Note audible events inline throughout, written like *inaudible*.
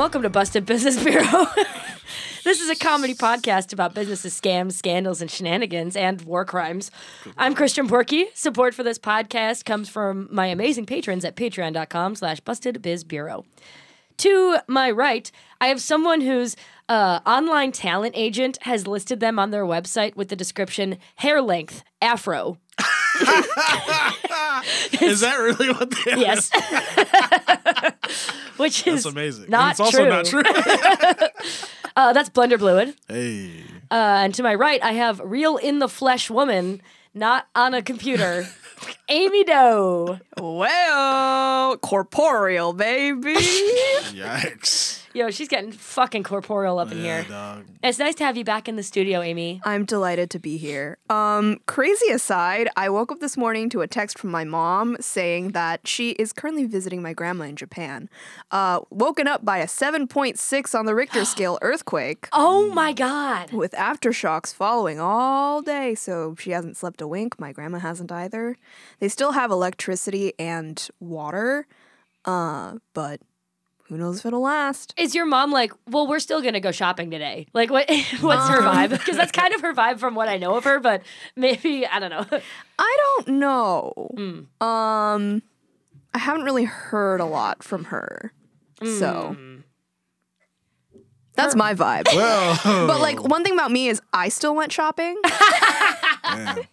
welcome to Busted Business Bureau. *laughs* this is a comedy podcast about businesses, scams, scandals, and shenanigans and war crimes. I'm Christian Porky. Support for this podcast comes from my amazing patrons at patreon.com slash bustedbizbureau. To my right, I have someone whose uh, online talent agent has listed them on their website with the description hair length, afro. *laughs* *laughs* Is that really what they *laughs* Yes. *laughs* Which is That's amazing. And Not it's also true. not true. Uh, that's Blender Bluid. hey. Uh, and to my right, I have real in the flesh woman, not on a computer, Amy Do. Well, corporeal, baby. Yikes. Yo, she's getting fucking corporeal up in Yeah, here. dog. It's nice to have you back in the studio, Amy. I'm delighted to be here. Um, crazy aside, I woke up this morning to a text from my mom saying that she is currently visiting my grandma in Japan. Uh, woken up by a 7.6 on the Richter *gasps* scale earthquake. Oh my god. With aftershocks following all day, so she hasn't slept a wink. My grandma hasn't either. They still have electricity and water, uh, but who knows if it'll last. Is your mom like, well, we're still gonna go shopping today? Like, what? *laughs* What's her um. vibe? Because that's kind of her vibe from what I know of her. But maybe I don't know. *laughs* I don't know. Mm. Um, I haven't really heard a lot from her, so mm. that's my vibe. Well, *laughs* But like one thing about me is I still went shopping. Man.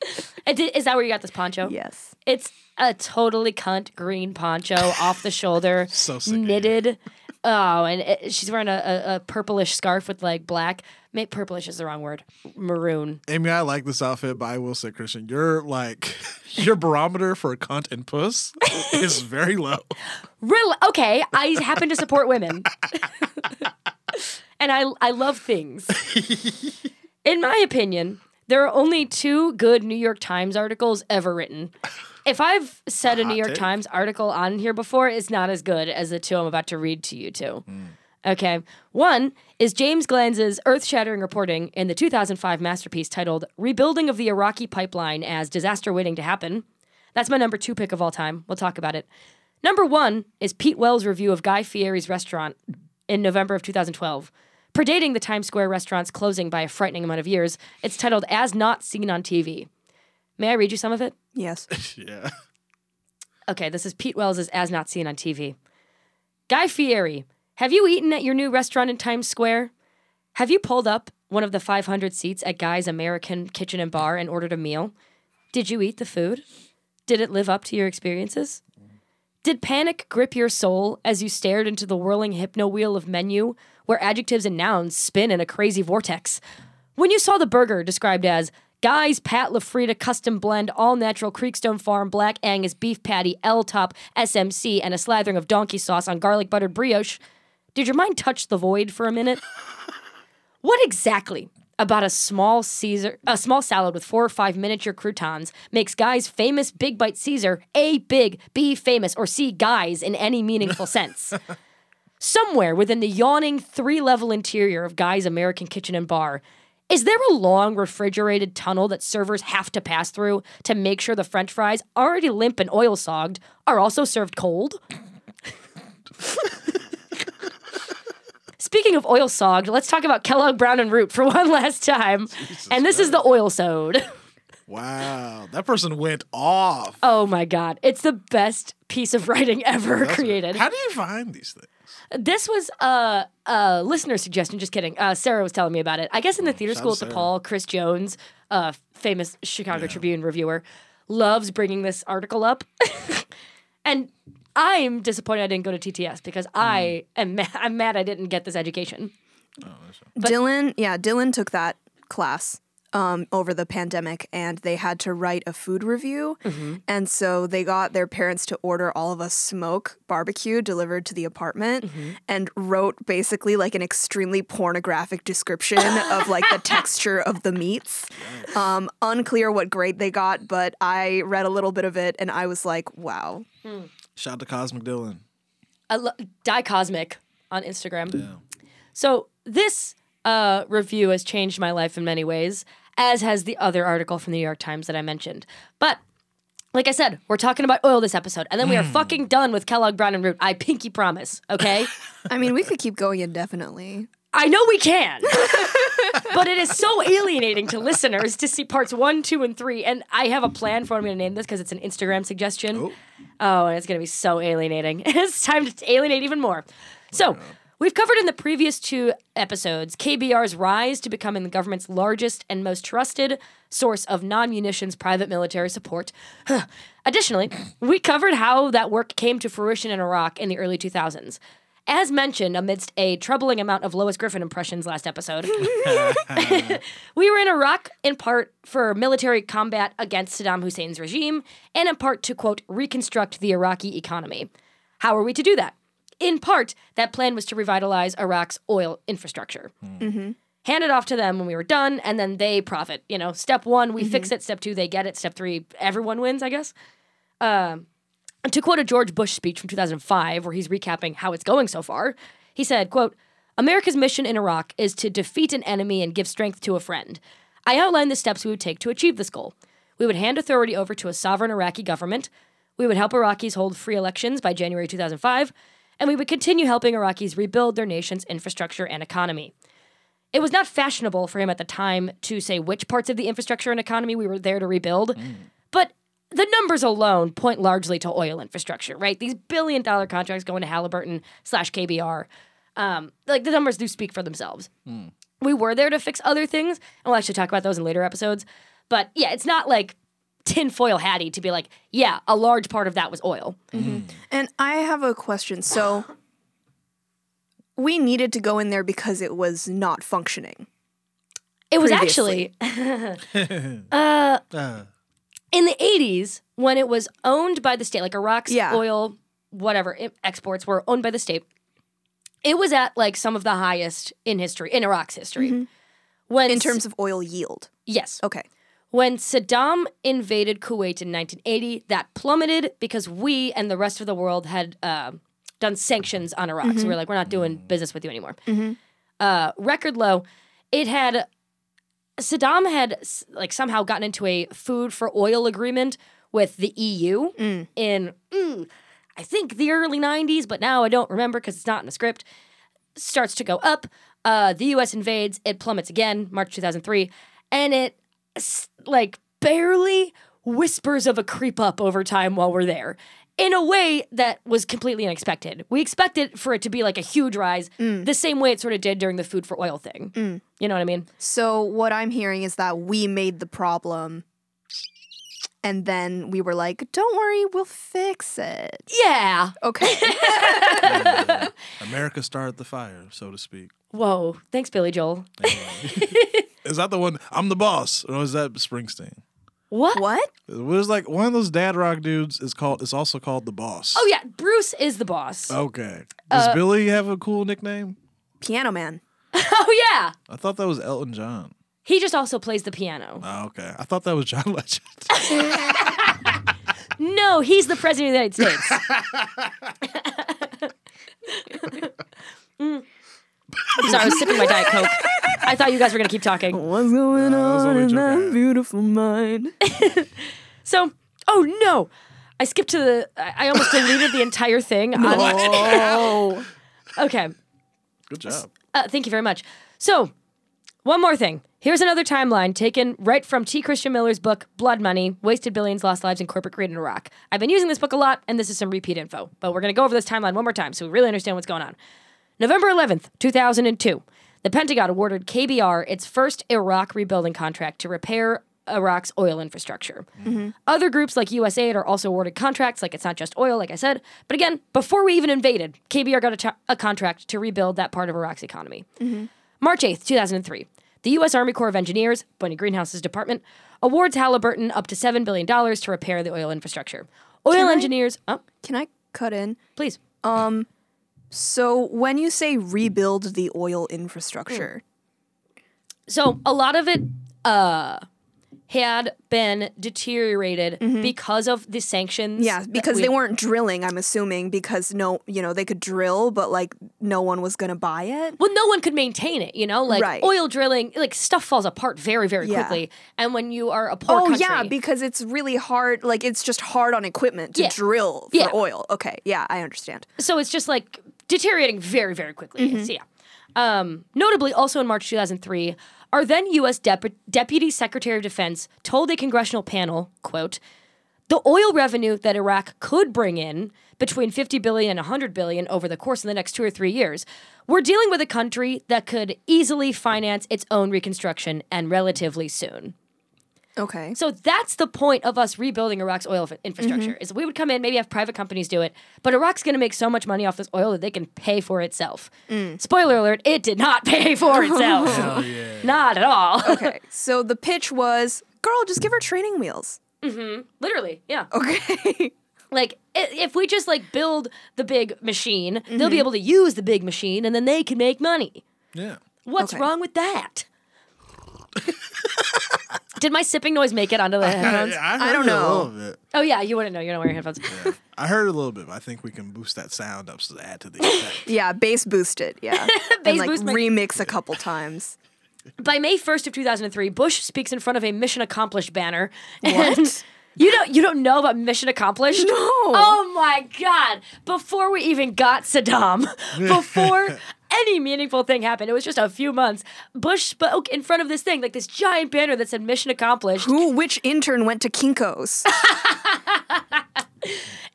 *laughs* Is that where you got this poncho? yes. It's a totally cunt green poncho off the shoulder, *laughs* So sick of you. knitted. Oh, and it, she's wearing a, a, a purplish scarf with like black. Maybe purplish is the wrong word. Maroon. Amy, I like this outfit, but I will say, Christian, your like *laughs* your barometer for cunt and puss is very low. Real okay. I happen to support women, and I I love things. In my opinion, there are only two good New York Times articles ever written. *laughs* If I've said a New York take. Times article on here before, it's not as good as the two I'm about to read to you two. Hmm. Okay. One is James Glanz's earth shattering reporting in the 2005 masterpiece titled Rebuilding of the Iraqi Pipeline as Disaster Waiting to Happen. That's my number two pick of all time. We'll talk about it. Number one is Pete Wells' review of Guy Fieri's restaurant in November of 2012. Predating the Times Square restaurant's closing by a frightening amount of years, it's titled As Not Seen on TV. May I read you some of it? Yes. *laughs* Yeah. Okay, this is Pete Wells' As Not Seen on TV. Guy Fieri, have you eaten at your new restaurant in Times Square? Have you pulled up one of the 500 seats at Guy's American Kitchen and Bar and ordered a meal? Did you eat the food? Did it live up to your experiences? Did panic grip your soul as you stared into the whirling hypno wheel of menu where adjectives and nouns spin in a crazy vortex? When you saw the burger described as Guy's Pat LaFrieda custom blend, all natural Creekstone Farm black Angus beef patty, L top, SMC, and a slathering of donkey sauce on garlic buttered brioche, did your mind touch the void for a minute? *laughs* what exactly about a small Caesar, a small salad with four or five miniature croutons makes Guy's famous Big Bite Caesar a big, B famous, or C Guy's in any meaningful sense? *laughs* Somewhere within the yawning three level interior of Guy's American Kitchen and Bar, is there a long refrigerated tunnel that servers have to pass through to make sure the french fries, already limp and oil sogged, are also served cold? *laughs* Speaking of oil sogged, let's talk about Kellogg Brown and Root for *laughs* one last time. and this is the oil sode. *laughs* Wow. That person went off. Oh my god, it's the best piece of writing ever created. How do you find these things? This was a, a listener suggestion. Just kidding. Uh, Sarah was telling me about it. I guess in the theater shout school at. DePaul, Chris Jones, uh, famous Chicago Tribune reviewer, loves bringing this article up. *laughs* and I'm disappointed I didn't go to TTS because I am ma- I'm mad I didn't get this education. Dylan, yeah, Dylan took that class um, over the pandemic and they had to write a food review. And so they got their parents to order all of us smoke barbecue delivered to the apartment and wrote basically like an extremely pornographic description of like the *laughs* texture of the meats. Um, unclear what grade they got, but I read a little bit of it and I was like, wow. Shout out to Cosmic Dylan. I lo- Die Cosmic on Instagram. Yeah. So this uh, review has changed my life in many ways, as has the other article from the New York Times that I mentioned. But like I said, we're talking about oil this episode, and then we are fucking done with Kellogg Brown and Root. I pinky promise. Okay. *laughs* I mean, we could keep going indefinitely. I know we can. *laughs* but it is so alienating to listeners to see parts one, two, and three. And I have a plan for what I'm going to name this because it's an Instagram suggestion. Oh. Oh, and it's going to be so alienating. *laughs* it's time to alienate even more. So, we've covered in the previous two episodes KBR's rise to becoming the government's largest and most trusted source of non munitions private military support. *sighs* Additionally, we covered how that work came to fruition in Iraq in the early 2000s. As mentioned, amidst a troubling amount of Lois Griffin impressions last episode, *laughs* *laughs* we were in Iraq in part for military combat against Saddam Hussein's regime, and in part to, quote, reconstruct the Iraqi economy. How are we to do that? In part, that plan was to revitalize Iraq's oil infrastructure. Hmm. Mm-hmm. Hand it off to them when we were done, and then they profit. You know, step one, we fix mm-hmm. it. Step two, they get it. Step three, everyone wins, I guess. Um, and to quote a George Bush speech from 2005, where he's recapping how it's going so far, he said, quote, America's mission in Iraq is to defeat an enemy and give strength to a friend. I outlined the steps we would take to achieve this goal. We would hand authority over to a sovereign Iraqi government. We would help Iraqis hold free elections by January 2005. And we would continue helping Iraqis rebuild their nation's infrastructure and economy. It was not fashionable for him at the time to say which parts of the infrastructure and economy we were there to rebuild, but the numbers alone point largely to oil infrastructure, right? These billion dollar contracts going to Halliburton slash KBR, um, like the numbers do speak for themselves. We were there to fix other things, and we'll actually talk about those in later episodes. But yeah, it's not like tinfoil hatty to be like, yeah, a large part of that was oil. And I have a question. So we needed to go in there because it was not functioning. It was Previously. actually *laughs* *laughs* uh, Uh, in the 80s when it was owned by the state like iraq's Yeah. oil whatever i- exports were owned by the state it was at like some of the highest in history in iraq's history. When In terms of oil yield. yes. Okay. when saddam invaded kuwait in 1980 that plummeted because we and the rest of the world had uh, done sanctions on iraq. So we are like we're not doing business with you anymore. Uh, record low it had Saddam had like somehow gotten into a food for oil agreement with the EU in mm, I think the early 90s, but now I don't remember because it's not in the script. Starts to go up. Uh, the US invades. It plummets again, March 2003, and it like barely whispers of a creep up over time while we're there. In a way that was completely unexpected. We expected for it to be like a huge rise, mm. the same way it sort of did during the food for oil thing. Mm. You know what I mean? So what I'm hearing is that we made the problem and then we were like, "Don't worry, we'll fix it." Yeah. Okay. *laughs* America started the fire, so to speak. Whoa. Thanks, Billy Joel. *laughs* Is that the one? I'm the boss, or is that Springsteen? What? what? It was like one of those dad rock dudes. Is called. It's also called the boss. Oh yeah, Bruce is the boss. Okay. Does Billy have a cool nickname? Piano Man. *laughs* Oh yeah. I thought that was Elton John. He just also plays the piano. Oh, okay. I thought that was John *laughs* Legend. *laughs* No, he's the president of the United States. Mm. *laughs* Sorry, I was sipping my Diet Coke. I thought you guys were gonna keep talking. What's going that was only a joke I beautiful mind? *laughs* So, oh no, I skipped to the. I I almost deleted the entire thing. On, Oh. *laughs* okay, Good job. uh, thank you very much. So, one more thing. Here's another timeline taken right from T. Christian Miller's book, Blood Money Wasted Billions, Lost Lives, and Corporate Greed in Iraq. I've been using this book a lot, and this is some repeat info, but we're going to go over this timeline one more time so we really understand what's going on. November 11th, 2002, the Pentagon awarded KBR its first Iraq rebuilding contract to repair Iraq's oil infrastructure. Mm-hmm. Other groups like USAID are also awarded contracts, like it's not just oil, like I said. But again, before we even invaded, KBR got a, tra- a contract to rebuild that part of Iraq's economy. Mm-hmm. March 8th, 2003, the U.S. Army Corps of Engineers, Bunny Greenhouse's department, awards Halliburton up to $7 billion to repair the oil infrastructure. Oil Can I- engineers, oh, Can I cut in? please. Um, So when you say rebuild the oil infrastructure, So a lot of it uh, had been deteriorated because of the sanctions. Yeah, that because we- they weren't drilling, I'm assuming, because no, you know, they could drill, but like no one was going to buy it. Well, no one could maintain it, you know? Like Right. oil drilling, like stuff falls apart very, very Yeah. quickly. And when you are a poor Oh, country, yeah, because it's really hard. Like, it's just hard on equipment to Yeah. drill for Yeah. oil. Okay, yeah, I understand. so it's just like deteriorating very, very quickly. Mm-hmm. So yeah. Um, notably, also in March 2003, our then U.S. Dep- Deputy Secretary of Defense told a congressional panel, "quote The oil revenue that Iraq could bring in between 50 billion and 100 billion over the course of the next two or three years, we're dealing with a country that could easily finance its own reconstruction and relatively soon." Okay. So that's the point of us rebuilding Iraq's oil infrastructure. Mm-hmm. Is we would come in, maybe have private companies do it, but Iraq's going to make so much money off this oil that they can pay for itself. Mm. Spoiler alert: it did not *laughs* pay for *laughs* itself. Hell yeah. *laughs* not at all. Okay, so the pitch was, girl, just give her training wheels. Literally, yeah. Okay. Like if we just like build the big machine, they'll Mm-hmm. be able to use the big machine, and then they can make money. Yeah. What's Okay. wrong with that? Did my sipping noise make it onto the headphones? Yeah, I, heard don't it know. A little bit. Oh yeah, you wouldn't know. You're not wearing headphones. I heard a little bit, but I think we can boost that sound up to add to the effect. *laughs* yeah, bass boost it. Yeah. *laughs* Bass and like boost my- remix a couple times. By May 1st of 2003, Bush speaks in front of a mission accomplished banner. What? And you don't you don't know about mission accomplished? No. Oh my god. Before we even got Saddam, *laughs* before any meaningful thing happened, it was just a few months. Bush spoke in front of this thing, like this giant banner that said mission accomplished. Who? Which intern went to Kinkos? *laughs*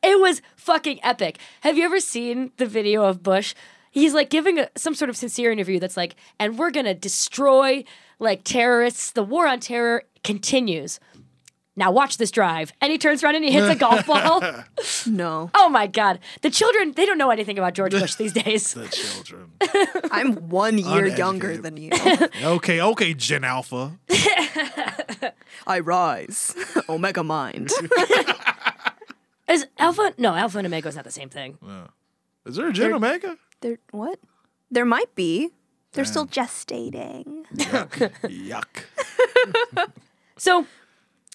It was fucking epic. Have you ever seen the video of Bush? He's like giving a, some sort of sincere interview that's like, and we're gonna destroy like terrorists. The war on terror continues. Now watch this drive. And he turns around and he hits a golf ball. *laughs* no, Oh my god. The children, they don't know anything about George Bush these days. *laughs* The children. *laughs* I'm one year Uneducated. younger than you. okay, okay, Gen Alpha. I rise, Omega Mind. Is Alpha no, Alpha and Omega is not the same thing. Is there a Gen Omega? there, what? There might be. They're still gestating. Yuck. Yuck. So,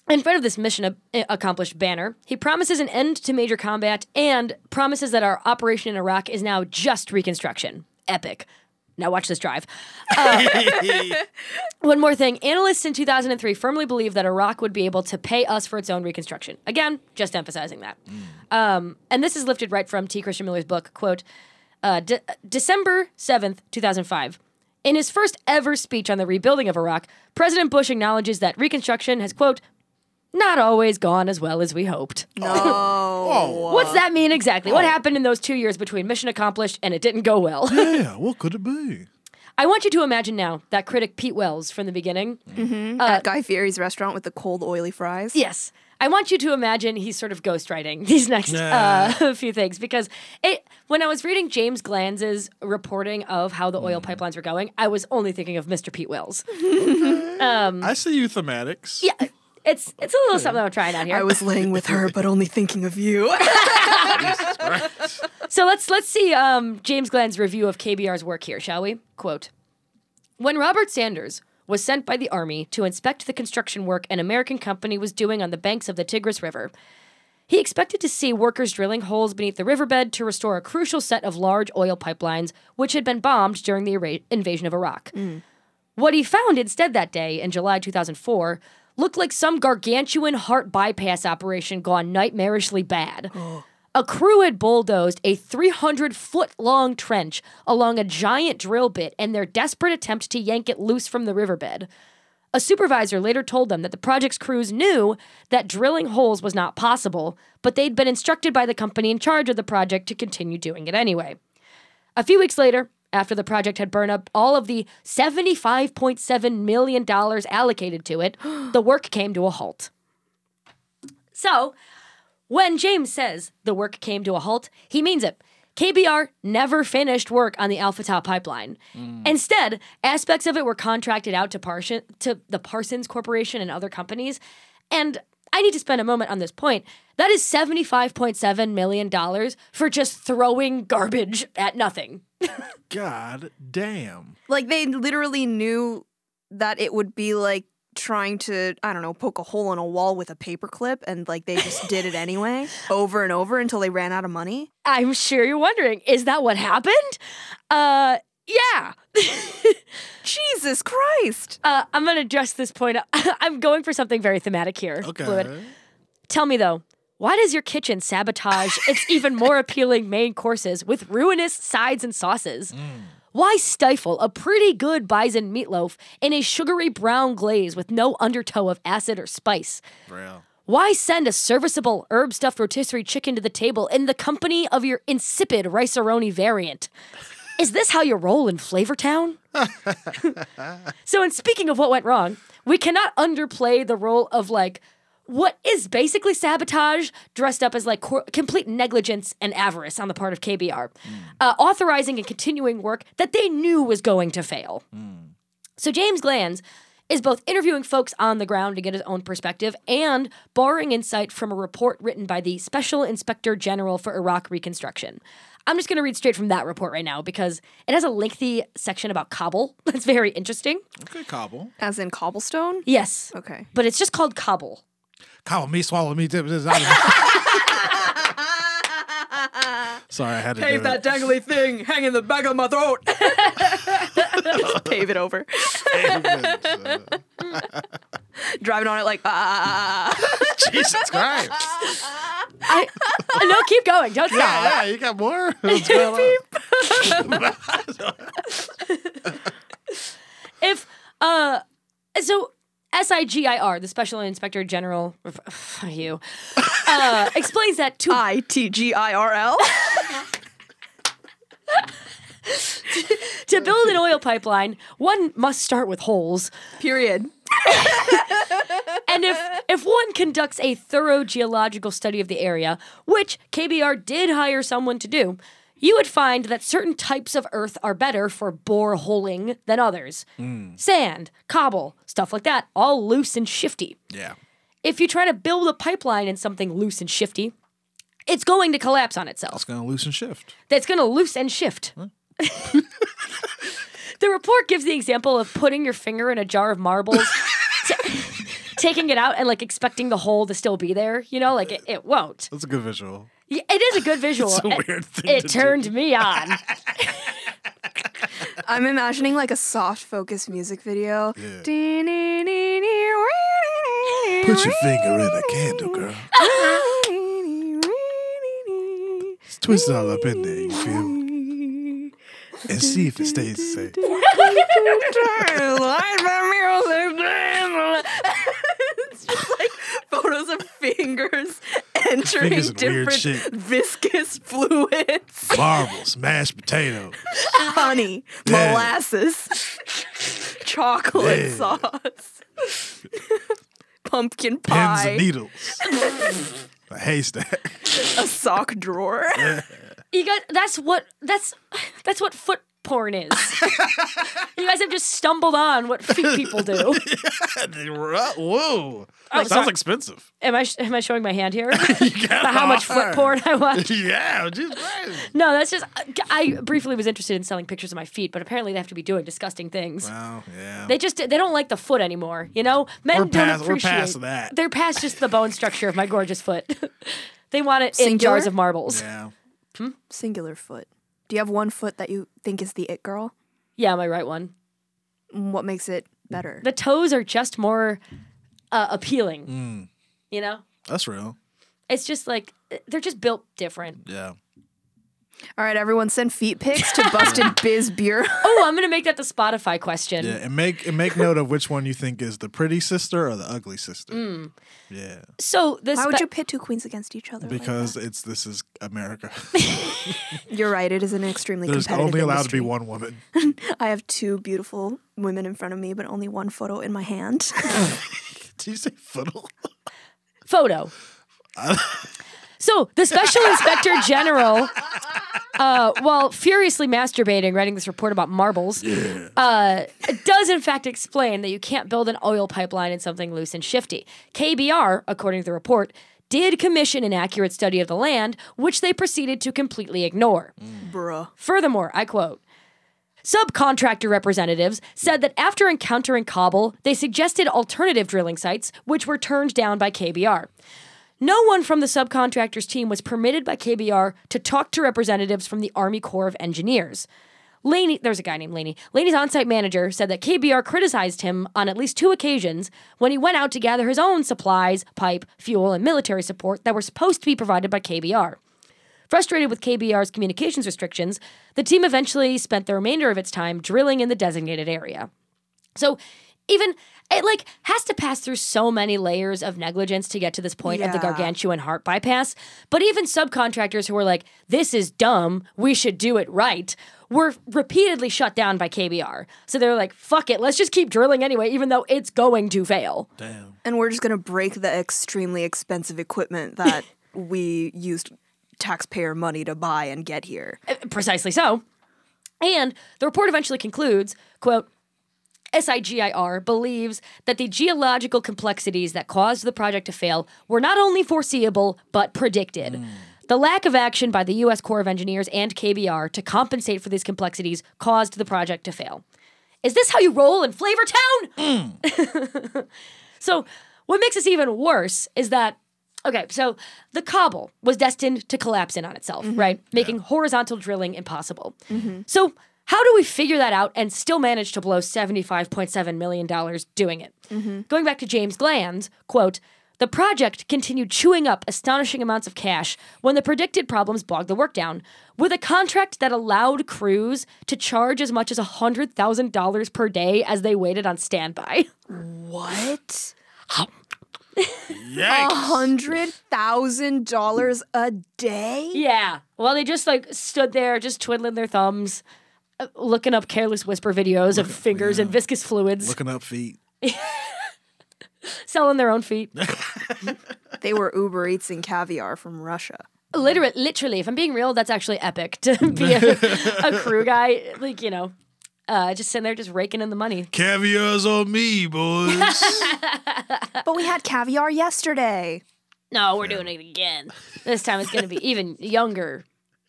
in front of this mission a- accomplished banner, he promises an end to major combat and promises that our operation in Iraq is now just reconstruction. Epic. Now watch this drive. Uh, *laughs* one more thing. Analysts in 2003 firmly believed that Iraq would be able to pay us for its own reconstruction. Again, just emphasizing that. Um, and this is lifted right from T. Christian Miller's book, quote, uh, De- December 7th, 2005. In his first ever speech on the rebuilding of Iraq, President Bush acknowledges that reconstruction has, quote, not always gone as well as we hoped. No. *laughs* What's that mean exactly? What happened in those two years between mission accomplished and it didn't go well? *laughs* Yeah, what could it be? I want you to imagine now that critic Pete Wells from the beginning. At Guy Fieri's restaurant with the cold, oily fries. Yes. I want you to imagine he's sort of ghostwriting *laughs* these next Nah. uh, few things because it when I was reading James Glanz's reporting of how the Mm. oil pipelines were going, I was only thinking of Mr. Pete Wells. I see you thematics. Yeah, it's it's a little something I'm trying out here. I was laying with her, but only thinking of you. *laughs* *laughs* So let's let's see um, James Glanz's review of KBR's work here, shall we? Quote: When Robert Sanders was sent by the army to inspect the construction work an American company was doing on the banks of the Tigris River, he expected to see workers drilling holes beneath the riverbed to restore a crucial set of large oil pipelines which had been bombed during the Ira- invasion of Iraq. What he found instead that day in July 2004 looked like some gargantuan heart bypass operation gone nightmarishly bad. *gasps* A crew had bulldozed a 300 foot long trench along a giant drill bit in their desperate attempt to yank it loose from the riverbed. A supervisor later told them that the project's crews knew that drilling holes was not possible, but they'd been instructed by the company in charge of the project to continue doing it anyway. A few weeks later, after the project had burned up all of the $75.7 million allocated to it, *gasps* the work came to a halt. So, when James says the work came to a halt, he means it. KBR never finished work on the Al Fatah pipeline. Mm. Instead, aspects of it were contracted out to, Parson, to the Parsons Corporation and other companies. And I need to spend a moment on this point. That is $75.7 million for just throwing garbage at nothing. God damn. like they literally knew that it would be like trying to, I don't know, poke a hole in a wall with a paperclip and like they just did it anyway *laughs* over and over until they ran out of money? I'm sure you're wondering, is that what happened? Uh, yeah. *laughs* Jesus Christ. Uh, I'm going to address this point. *laughs* I'm going for something very thematic here. Okay. Fluid. Tell me though, why does your kitchen sabotage *laughs* its even more appealing main courses with ruinous sides and sauces? Why stifle a pretty good bison meatloaf in a sugary brown glaze with no undertow of acid or spice? Real. Why send a serviceable herb stuffed rotisserie chicken to the table in the company of your insipid rice variant? Is this how you roll in Flavortown? *laughs* *laughs* so, in speaking of what went wrong, we cannot underplay the role of like what is basically sabotage dressed up as like cor- complete negligence and avarice on the part of KBR, uh, authorizing and continuing work that they knew was going to fail. So James Glanz is both interviewing folks on the ground to get his own perspective and borrowing insight from a report written by the Special Inspector General for Iraq Reconstruction. I'm just going to read straight from that report right now because it has a lengthy section about cobble *laughs* that's very interesting. Okay, cobble. As in cobblestone? Yes. Okay. But it's just called cobble. Cobble me, swallow me, dip this out. Sorry, I had to do it. dangly thing hang in the back of my throat. Just pave it over. Driving on it like, ah. *laughs* Jesus Christ. I, no, keep going. Don't stop. Yeah, yeah, you got more? *laughs* What's going on? *laughs* if uh so SIGIR, the Special Inspector General, *sighs* you, uh, explains that to *laughs* I T G I R L. *laughs* to build an oil pipeline, one must start with holes. Period. *laughs* And if if one conducts a thorough geological study of the area, which KBR did hire someone to do, you would find that certain types of earth are better for bore holing than others. Mm. Sand, cobble, stuff like that, all loose and shifty. Yeah. If you try to build a pipeline in something loose and shifty, it's going to collapse on itself. It's going to loosen shift. That's going to loose and shift. *laughs* the report gives the example of putting your finger in a jar of marbles, *laughs* ta- taking it out, and like expecting the hole to still be there. You know, like it, it won't. That's a good visual. Y- It is a good visual. It's a It- weird thing It to do. turned me on. I'm imagining like a soft focus music video. Yeah. Put Put your finger in a candle, girl. Twist it all up in there, you feel me? And see if it stays the same. It's just like photos of fingers *laughs* entering Fingers different shit. viscous *laughs* fluids, Marbles, mashed potatoes. honey, Damn. molasses, chocolate Damn. sauce, *laughs* pumpkin Pins pie, and needles. a haystack. a sock drawer. You guys, that's what that's that's what foot porn is. you guys have just stumbled on what feet people do. *laughs* Uh, whoa. Oh, Sounds sorry. expensive. Am I am I showing my hand here? *laughs* You got how much foot porn I watch? *laughs* Yeah, Jesus Christ. No, that's just uh, I briefly was interested in selling pictures of my feet, but apparently they have to be doing disgusting things. Wow, yeah. They just they don't like the foot anymore, you know. Men We're don't past- we're appreciate. past that. They're past just the bone structure of my gorgeous foot. they want it in jars of marbles. yeah. Singular foot. Do you have one foot that you think is the it girl? Yeah, my right one. What makes it better? The toes are just more uh, appealing. Mm. You know, That's real. it's just like they're just built different. Yeah. All right, everyone, send feet pics to Busted *laughs* Biz Bureau. Oh, I'm gonna make that the Spotify question. Yeah. And make and make note of which one you think is the pretty sister or the ugly sister. Mm. Yeah. So this Why would you pit two queens against each other? like Because it's this is America. *laughs* *laughs* you're right. It is an extremely There's competitive only allowed to be one woman. I have two beautiful women in front of me, but only one photo in my hand. Did you say photo? photo. So the special inspector general, uh, while furiously masturbating, writing this report about marbles, uh, does in fact explain that you can't build an oil pipeline in something loose and shifty. KBR, according to the report, did commission an accurate study of the land, which they proceeded to completely ignore. Bruh. Furthermore, I quote, Subcontractor representatives said that after encountering cobble, they suggested alternative drilling sites, which were turned down by KBR. No one from the subcontractors team was permitted by KBR to talk to representatives from the Army Corps of Engineers. Laney, there's a guy named Laney. Laney's on-site manager said that KBR criticized him on at least two occasions when he went out to gather his own supplies, pipe, fuel, and military support that were supposed to be provided by KBR. Frustrated with KBR's communications restrictions, the team eventually spent the remainder of its time drilling in the designated area. So, even it like has to pass through so many layers of negligence to get to this point of the gargantuan heart bypass. But even subcontractors who were like, "This is dumb. We should do it right." Were repeatedly shut down by KBR. So they're like, fuck it, let's just keep drilling anyway, even though it's going to fail. Damn. And we're just going to break the extremely expensive equipment that *laughs* we used taxpayer money to buy and get here. Uh, Precisely so. And the report eventually concludes, quote, SIGIR believes that the geological complexities that caused the project to fail were not only foreseeable, but predicted. Hmm. The lack of action by the U.S. Corps of Engineers and KBR to compensate for these complexities caused the project to fail. Is this how you roll in Flavor Flavortown? Hmm. *laughs* so, what makes this even worse is that, okay, so the cobble was destined to collapse in on itself, mm-hmm. right? Making horizontal drilling impossible. Mm-hmm. So, how do we figure that out and still manage to blow $75.7 million doing it? Mm-hmm. Going back to James Glanz's quote, the project continued chewing up astonishing amounts of cash when the predicted problems bogged the work down. With a contract that allowed crews to charge as much as $100,000 per day as they waited on standby. What? Yikes. Hundred thousand dollars a day? Yeah. Well, they just like stood there, just twiddling their thumbs, looking up careless whisper videos of fingers and viscous fluids, Looking up feet. *laughs* selling their own feet. *laughs* They were Uber Eats and caviar from Russia. literally, literally, if I'm being real, that's actually epic to *laughs* be a, a crew guy. Like you know, uh, just sitting there, just raking in the money. Caviar's on me, boys. But we had caviar yesterday. No, we're doing it again. This time it's going to be even younger.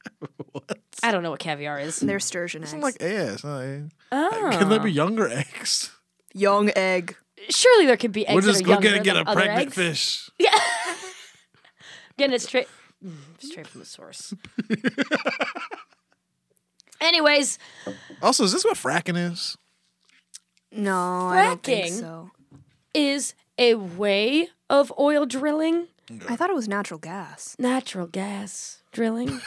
*laughs* I don't know what caviar is. They're sturgeon eggs. I'm like ass. huh? Oh. Can there be younger eggs? Young egg. Surely there could be eggs We'll that just are go younger get, get a pregnant eggs. fish. *laughs* Getting it straight, mm, straight from the source. *laughs* Anyways, Also, is this what fracking is? No, I don't think Fracking? so. is a way of oil drilling, I thought it was natural gas. natural gas drilling.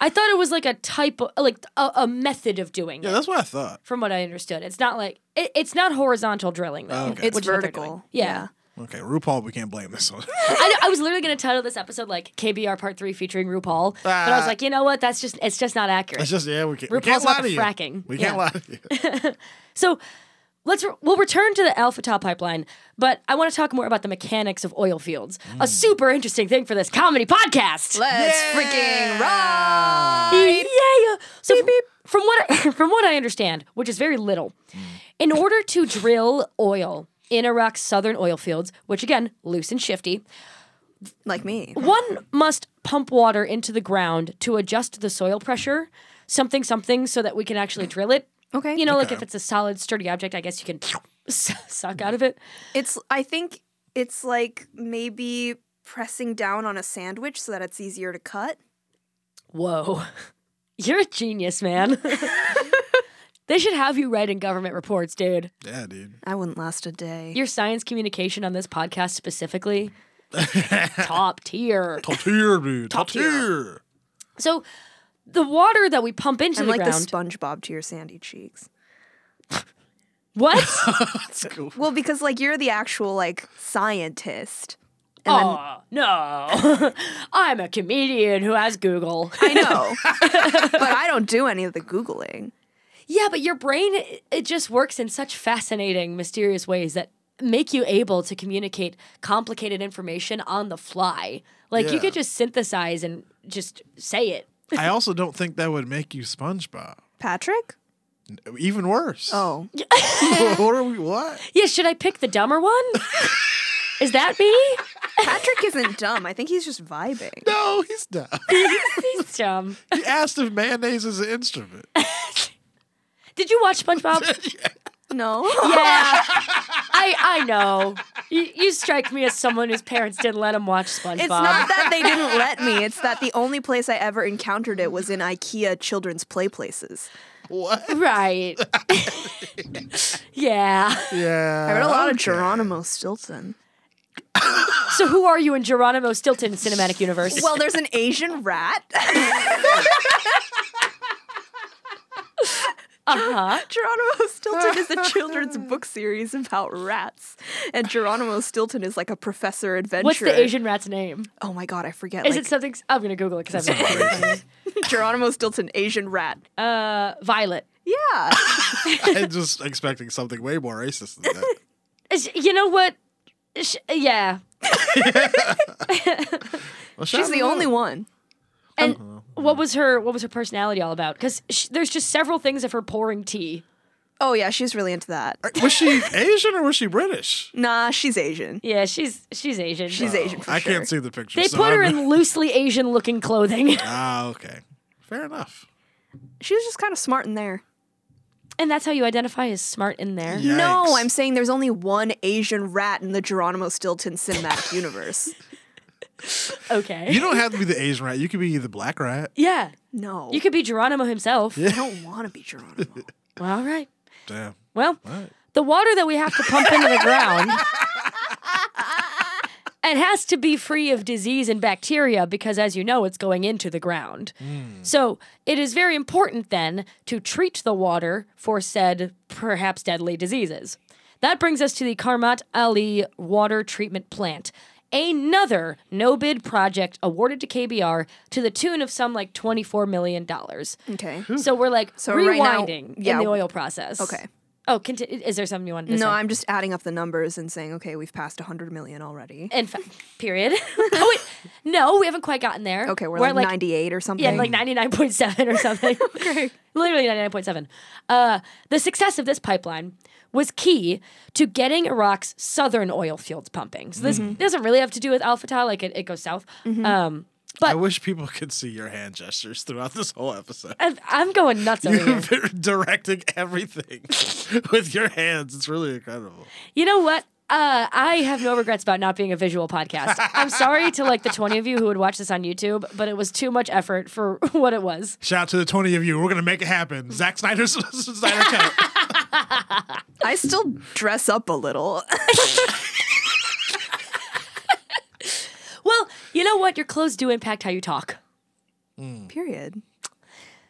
I thought it was like a type of like a, a method of doing Yeah, it. that's what I thought. From what I understood, it's not like it, it's not horizontal drilling though. Okay. It's which is what they're vertical. doing. Yeah. Okay, RuPaul, we can't blame this one. *laughs* I, I was literally going to title this episode like KBR Part Three featuring RuPaul, but I was Ah. like, you know what? That's just it's just not accurate. It's just yeah, we can't. We RuPaul's can't not lie the to you. fracking. We can't lie to you. *laughs* So let's re- we'll return to the Al Fatah pipeline, but I want to talk more about the mechanics of oil fields. Mm. A super interesting thing for this comedy podcast. Let's freaking ride! yeah. So f- from what I, *laughs* from what I understand, which is very little, in order to drill oil in Iraq's southern oil fields, which again loose and shifty, Like me. one must pump water into the ground to adjust the soil pressure, something something, so that we can actually drill it. Okay. You know, like Okay. if it's a solid, sturdy object, I guess you can *laughs* suck out of it. It's I think it's like maybe pressing down on a sandwich so that it's easier to cut. Whoa. *laughs* You're a genius, man. *laughs* they should have you writing government reports, dude. Yeah, dude. I wouldn't last a day. Your science communication on this podcast specifically, top tier. Top tier, dude. Top, Top tier. tier. So, the water that we pump into I'm the like ground. the SpongeBob to your sandy cheeks. what? *laughs* That's cool. Well, because like you're the actual like scientist. And then oh, no. *laughs* I'm a comedian who has Google. I know. *laughs* but I don't do any of the Googling. Yeah, but your brain, it- it just works in such fascinating, mysterious ways that make you able to communicate complicated information on the fly. Like you could just synthesize and just say it. I also don't think that would make you SpongeBob. Patrick? Even worse. Oh. *laughs* what are we? What? Yeah, should I pick the dumber one? *laughs* Is that me? Patrick isn't dumb. I think he's just vibing. No, he's not. *laughs* He's dumb. He asked if mayonnaise is an instrument. Did you watch SpongeBob? No. Yeah, *laughs* I I know. You, you strike me as someone whose parents didn't let him watch SpongeBob. It's not that they didn't *laughs* let me. It's that the only place I ever encountered it was in IKEA children's play places. What? right. *laughs* yeah. Yeah. I read a lot of. Geronimo Stilton. So who are you in Geronimo Stilton cinematic universe? Well, there's an Asian rat. Uh-huh. *laughs* Geronimo Stilton is a children's *laughs* book series about rats, and Geronimo Stilton is like a professor adventurer. What's the Asian rat's name? Oh my god, I forget. Is like, it something? I'm gonna Google it because I've never Geronimo Stilton Asian rat? Uh, Violet. Yeah. *laughs* I'm just expecting something way more racist than that. Is- You know what? Sh- Yeah. Well, She's the only one. And what was her what was her personality all about? Because there's just several things of her pouring tea. Oh yeah, she's really into that. *laughs* Was she Asian or was she British? Nah, she's Asian. Yeah, she's she's Asian. She's Asian for I sure. can't see the picture. they so put her I'm- in loosely Asian looking clothing, *laughs* Ah, okay. Fair enough. She was just kind of smart in there. and that's how you identify as smart in there. Yeah. No, I'm saying there's only one Asian rat in the Geronimo Stilton cinematic universe. *laughs* Okay. You don't have to be the Asian rat. You could be the black rat. yeah, No, you could be Geronimo himself. I don't want to be Geronimo. *laughs* Well, all right. Damn. Well, All right. the water that we have to pump into the ground *laughs* it has to be free of disease and bacteria because as you know it's going into the ground hmm. so it is very important then to treat the water for said perhaps deadly diseases that brings us to the Qarmat Ali water treatment plant another no bid project awarded to kbr to the tune of some like $24 million Okay. so we're like So right now- rewinding yeah. in the oil process Okay. Oh, conti- is there something you wanted to say? No, I'm just adding up the numbers and saying, okay, we've passed 100 million already. In fact, period. *laughs* *laughs* oh wait, no, we haven't quite gotten there. Okay, we're, like, 98 or something. Yeah, like ninety nine point seven or something. *laughs* okay, literally ninety nine point seven. Uh, the success of this pipeline was key to getting Iraq's southern oil fields pumping. So this doesn't really have to do with Al Fatah, like it, it goes south. Um, I wish people could see your hand gestures throughout this whole episode. I'm, I'm going nuts over here. You're directing everything *laughs* with your hands. It's really incredible. You know what? Uh, I have no regrets about not being a visual podcast. I'm sorry to like the 20 of you who would watch this on YouTube, but it was too much effort for *laughs* what it was. Shout out to the 20 of you. We're going to make it happen. Zack Snyder's *laughs* Snyder Cut. I still dress up a little. Well, you know what? Your clothes do impact how you talk. Mm. Period.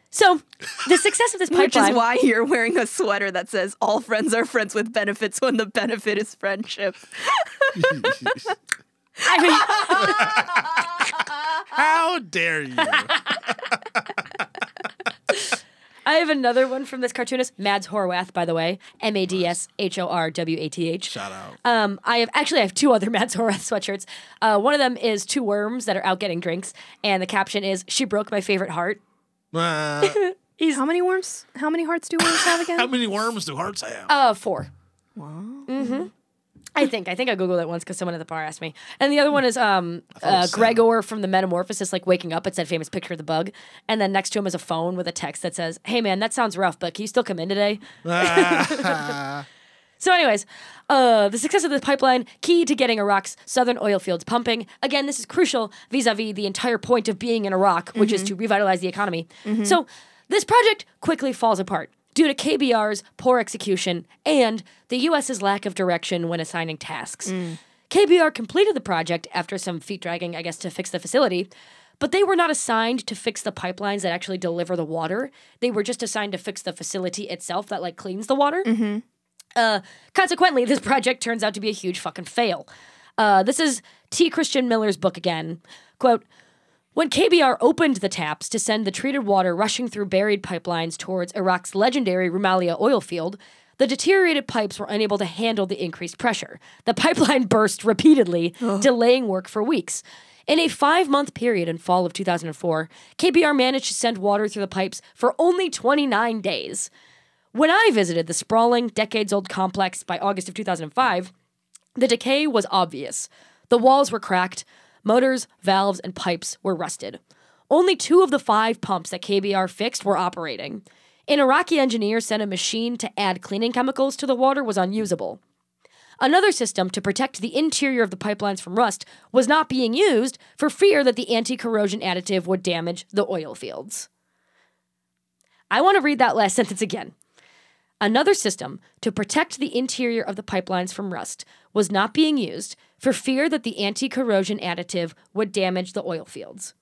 So, the success of this pipeline. *laughs* Which is why you're wearing a sweater that says all friends are friends with benefits when the benefit is friendship. *laughs* I mean, *laughs* How dare you? I have another one from this cartoonist, Mads Horwath, by the way. M A D S H O R W A T H. Shout out. Um, I have actually I have two other *laughs* Mads Horwath sweatshirts. Uh, one of them is two worms that are out getting drinks, and the caption is "She broke my favorite heart." Uh, *laughs* How many worms? How many hearts do worms have *laughs* again? how many worms do hearts have? Uh, four. Mm-hmm. I think I think I googled it once because someone at the bar asked me. And the other one is um uh, was Gregor from the Metamorphosis, like waking up. It's that famous picture of the bug, and then next to him is a phone with a text that says, "Hey man, that sounds rough, but can you still come in today?" *laughs* *laughs* So, anyways, uh, the success of this pipeline key to getting Iraq's southern oil fields pumping. Again, this is crucial vis-a-vis the entire point of being in Iraq, which is to revitalize the economy. So, this project quickly falls apart due to KBR's poor execution and the U.S.'s lack of direction when assigning tasks. KBR completed the project after some feet dragging, I guess, to fix the facility. But they were not assigned to fix the pipelines that actually deliver the water. They were just assigned to fix the facility itself that like cleans the water. Uh, consequently, this project turns out to be a huge fucking fail. Uh, this is T. Christian Miller's book again. Quote When KBR opened the taps to send the treated water rushing through buried pipelines towards Iraq's legendary Rumaila oil field, the deteriorated pipes were unable to handle the increased pressure. The pipeline *laughs* burst repeatedly, delaying work for weeks. In a five month period in fall of 2004, KBR managed to send water through the pipes for only 29 days. When I visited the sprawling, decades old complex by August of 2005, the decay was obvious. The walls were cracked, motors, valves, and pipes were rusted. Only two of the five pumps that KBR fixed were operating. An Iraqi engineer sent a machine to add cleaning chemicals to the water was unusable. Another system to protect the interior of the pipelines from rust was not being used for fear that the anti corrosion additive would damage the oil fields. I want to read that last *laughs* sentence again. Another system to protect the interior of the pipelines from rust was not being used for fear that the anti corrosion additive would damage the oil fields.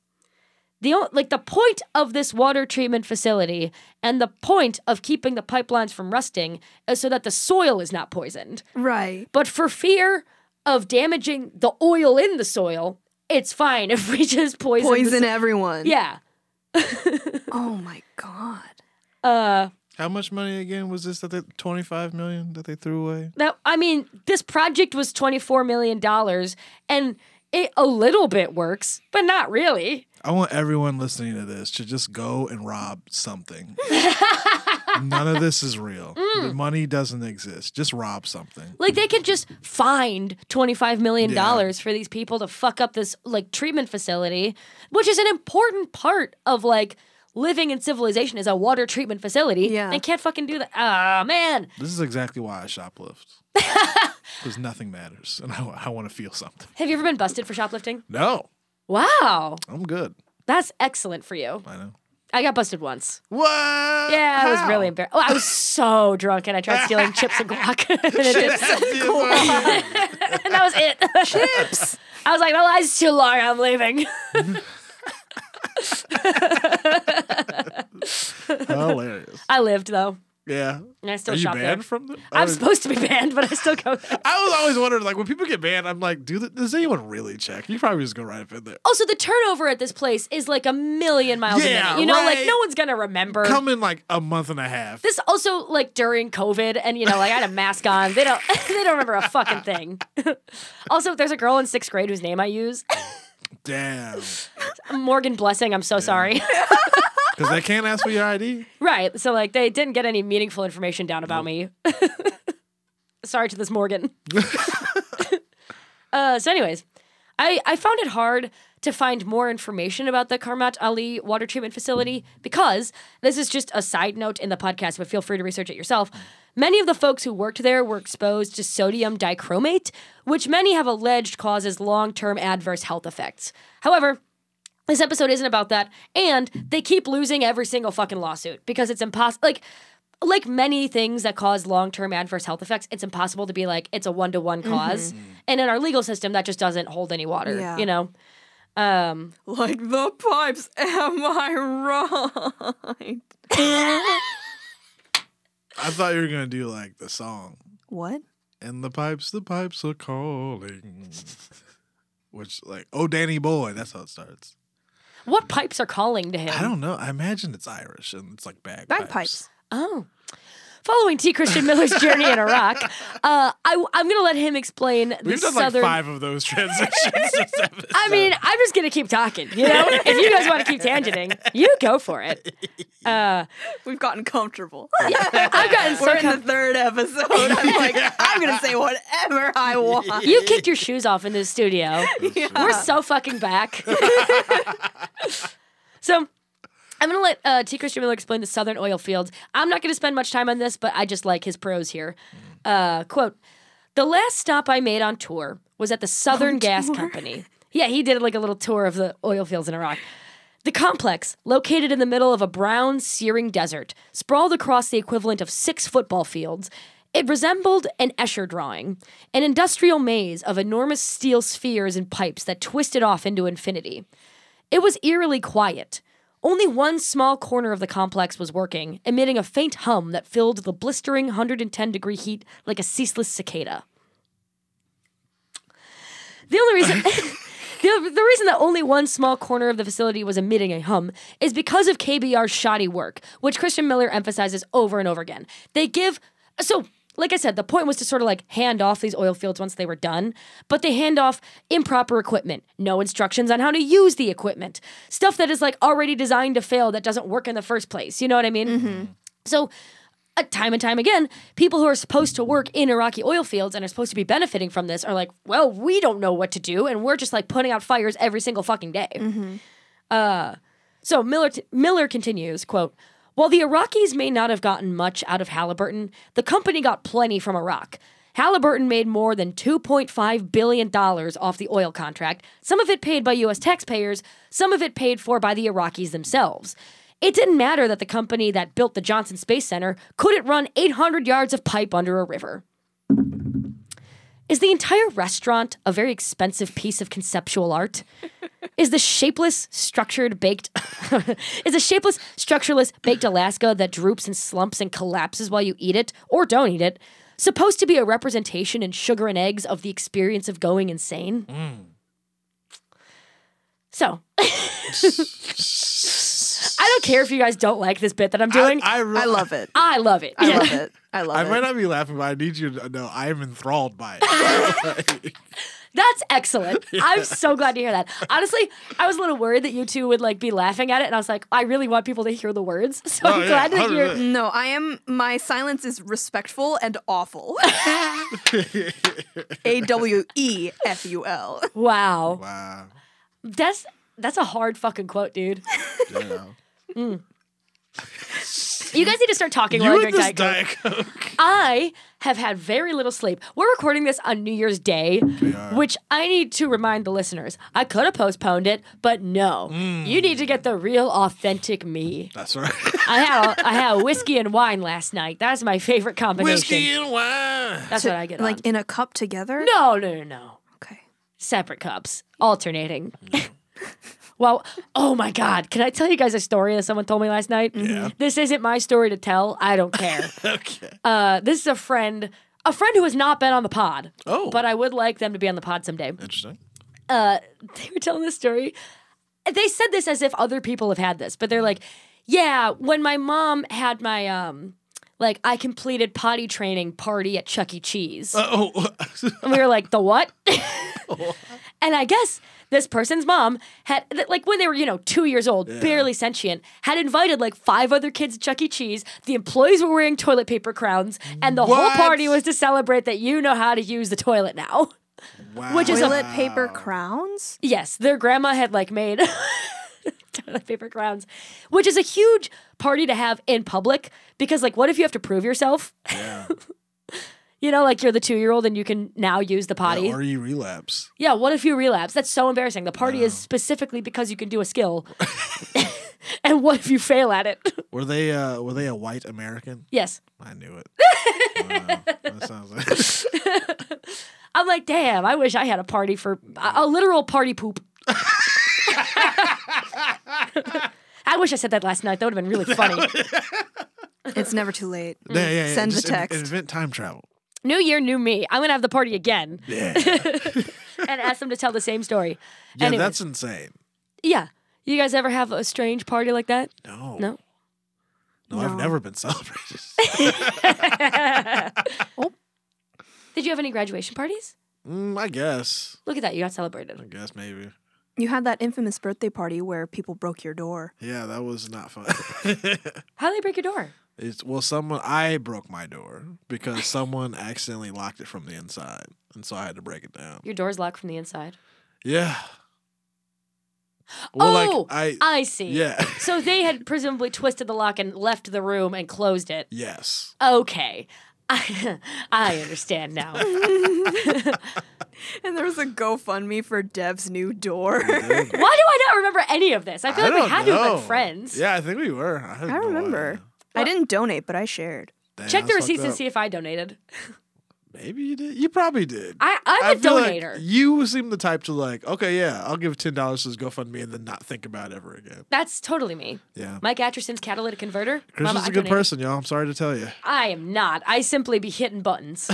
The, like the point of this water treatment facility and the point of keeping the pipelines from rusting is so that the soil is not poisoned. Right. But for fear of damaging the oil in the soil, it's fine *laughs* if we just poison. Poison so- everyone. yeah. *laughs* Oh my god. Uh, How much money again was this that they 25 million that they threw away? that I mean, this project was twenty four million dollars, and it a little bit works, but not really. I want everyone listening to this to just go and rob something. *laughs* None of this is real. The mm. money doesn't exist. Just rob something. Like they could just find twenty five million dollars for these people to fuck up this like treatment facility, which is an important part of like living in civilization is a water treatment facility. Yeah. They can't fucking do that. Ah man. This is exactly why I shoplift. *laughs* Because nothing matters, and I, I want to feel something. Have you ever been busted for shoplifting? No, Wow. I'm good. That's excellent for you. I know. I got busted once. What? Yeah, I was really embarrassed. Oh, I was so drunk and I tried stealing *laughs* chips and guac. *laughs* and, it didn't- and that was it. Chips. I was like, the line's too long. I'm leaving. Hilarious. I lived though, Yeah. and I still Are you shop banned there. from the? I'm supposed to be banned, but I still go there. *laughs* I was always wondering, like, when people get banned, I'm like, do the, does anyone really check? You probably just go right up in there. Also, the turnover at this place is like a million miles a Yeah, minute. You know, like no one's gonna remember. Come in like a month and a half. This also like during COVID, and you know, like I had a mask *laughs* on. They don't, *laughs* they don't remember a fucking thing. also, there's a girl in sixth grade whose name I use, Damn. Morgan Blessing. I'm so sorry. Because they can't ask for your ID. right. So like they didn't get any meaningful information down about me. *laughs* sorry to this Morgan. *laughs* uh, so, anyways, I I found it hard to find more information about the Qarmat Ali water treatment facility because this is just a side note in the podcast, but feel free to research it yourself. Many of the folks who worked there were exposed to sodium dichromate, which many have alleged causes long term adverse health effects. However, this episode isn't about that, and they keep losing every single fucking lawsuit because it's impossible. Like, like many things that cause long-term adverse health effects, it's impossible to be like it's a one-to-one cause, and in our legal system, that just doesn't hold any water. Yeah. You know. Um, Like the pipes, am I right? *laughs* I thought you were gonna do like the song. What? And the pipes, the pipes are calling. Which like, oh Danny boy, that's how it starts. What pipes are calling to him? I don't know. I imagine it's Irish and it's like bagpipes. Bagpipes. Oh. Following T. Christian Miller's journey in Iraq, uh, I, I'm going to let him explain the We've done southern. like five of those transitions this. *laughs* I mean, I'm just gonna keep talking. You know, if you guys want to keep tangenting, you go for it. Uh, We've gotten comfortable. I've *laughs* gotten so We're in com- the third episode. I'm *laughs* like, I'm gonna say whatever I want. You kicked your shoes off in this studio. We're so fucking back. so I'm gonna let uh, T. Christian Miller explain the Southern oil fields. I'm not gonna spend much time on this, but I just like his prose here. Uh, quote: The last stop I made on tour was at the Southern Gas Company. Yeah, he did like a little tour of the oil fields in Iraq. The complex, located in the middle of a brown, searing desert, sprawled across the equivalent of six football fields. It resembled an Escher drawing, an industrial maze of enormous steel spheres and pipes that twisted off into infinity. It was eerily quiet. Only one small corner of the complex was working, emitting a faint hum that filled the blistering 110 degree heat like a ceaseless cicada. The only reason. *laughs* *laughs* The, the reason that only one small corner of the facility was emitting a hum is because of KBR's shoddy work, which Christian Miller emphasizes over and over again. They give. So, like I said, the point was to sort of like hand off these oil fields once they were done, but they hand off improper equipment, no instructions on how to use the equipment, stuff that is like already designed to fail that doesn't work in the first place. You know what I mean? So, uh, time and time again, people who are supposed to work in Iraqi oil fields and are supposed to be benefiting from this are like, well, we don't know what to do, and we're just like putting out fires every single fucking day. Uh, so Miller t- Miller continues, quote. While the Iraqis may not have gotten much out of Halliburton, the company got plenty from Iraq. Halliburton made more than $2.5 billion off the oil contract, some of it paid by U.S. taxpayers, some of it paid for by the Iraqis themselves. It didn't matter that the company that built the Johnson Space Center couldn't run 800 yards of pipe under a river. Is the entire restaurant a very expensive piece of conceptual art? Is the shapeless, structured, baked *laughs* is the shapeless, structureless baked Alaska that droops and slumps and collapses while you eat it or don't eat it supposed to be a representation in sugar and eggs of the experience of going insane? Mm. So, *laughs* *laughs* I don't care if you guys don't like this bit that I'm doing. I, I, re- I love it. I love it. I love it. I love I it. might not be laughing, but I need you to know I am enthralled by it. *laughs* *laughs* That's excellent. I'm so glad to hear that. Honestly, I was a little worried that you two would like be laughing at it, and I was like, I really want people to hear the words. *laughs* So Oh, I'm yeah, glad that you're. no, I am. My silence is respectful and awful. A W E F U L. Wow, wow. that's that's a hard fucking quote, dude. Yeah. Mm. You guys need to start talking while I You drink and this Diet Coke. Diet Coke. *laughs* I have had very little sleep. We're recording this on New Year's Day, which I need to remind the listeners. I could have postponed it, but no. Mm. You need to get the real, authentic me. That's right. I had a, I had a *laughs* whiskey and wine last night. That's my favorite combination. Whiskey and wine. That's what I get Like on. in a cup together. No, no, no, no. Okay. Separate cups, alternating. *laughs* well, oh my God. Can I tell you guys a story that someone told me last night? Yeah. This isn't my story to tell. I don't *laughs* care. Okay. uh, this is a friend, a friend who has not been on the pod. Oh. But I would like them to be on the pod someday. Interesting. Uh, *laughs* they were telling this story. They said this as if other people have had this, but they're like, yeah, when my mom had my, um, like, I completed potty training party at Chuck E. Cheese. Oh, *laughs* And we were like, the what? And I guess this person's mom had, like, when they were, you know, two years old, barely sentient, had invited like five other kids to Chuck E. Cheese. The employees were wearing toilet paper crowns, and the whole party was to celebrate that you know how to use the toilet now. wow. Which is a- Toilet paper crowns. Yes, their grandma had like made *laughs* toilet paper crowns, which is a huge party to have in public because, like, what if you have to prove yourself? Yeah. *laughs* You know, like you're the two year old and you can now use the potty. Yeah, or you relapse. Yeah, what if you relapse? That's so embarrassing. The party is specifically because you can do a skill. *laughs* *laughs* and what if you fail at it? Were they uh were they a white American? yes. I knew it. *laughs* Wow. That sounds like I'm like, damn, I wish I had a party for a, a literal party poop. I wish I said that last night. That would have been really funny. It's never too late. yeah, yeah, yeah. Send the Just in- text. invent time travel. New year, new me. I'm going to have the party again Yeah. *laughs* and ask them to tell the same story. Yeah, Anyways, that's insane. yeah. You guys ever have a strange party like that? No. No? No, I've No. never been celebrated. *laughs* Did you have any graduation parties? mm, I guess. Look at that. You got celebrated. I guess maybe. You had that infamous birthday party where people broke your door. Yeah, that was not fun. *laughs* How did they break your door? It's well, someone I broke my door because *laughs* someone accidentally locked it from the inside, and so I had to break it down. Your door's locked from the inside. Yeah. Well, oh, like I. I see. yeah. So they had *laughs* presumably twisted the lock and left the room and closed it. yes. Okay. I, *laughs* I understand now. And there was a GoFundMe for Dev's new door. Why do I not remember any of this? I feel I like we don't had to have know. been friends. Yeah, I think we were. I, I no remember. idea. I didn't donate, but I shared. Damn, Check the receipts and see if I donated. *laughs* Maybe you did. You probably did. I, I'm I a feel like you seem the type to like, okay, yeah, I'll give ten dollars to this GoFundMe and then not think about it ever again. That's totally me. Yeah. Mike Atcherson's catalytic converter. Chris Mama, is I a good donated. person, y'all. I'm sorry to tell you. I am not. I simply be hitting buttons.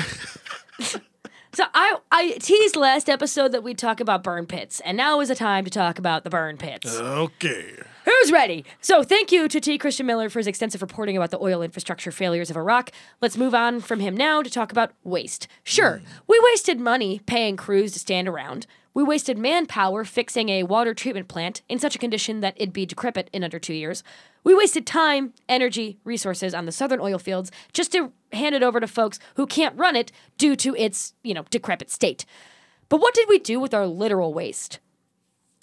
*laughs* *laughs* so I I teased last episode that we'd talk about burn pits, and now is the time to talk about the burn pits. Okay. Who's ready? So, thank you to T. Christian Miller for his extensive reporting about the oil infrastructure failures of Iraq. Let's move on from him now to talk about waste. Sure, hmm. we wasted money paying crews to stand around. We wasted manpower fixing a water treatment plant in such a condition that it'd be decrepit in under two years. We wasted time, energy, resources on the southern oil fields just to hand it over to folks who can't run it due to its, you know, decrepit state. But what did we do with our literal waste?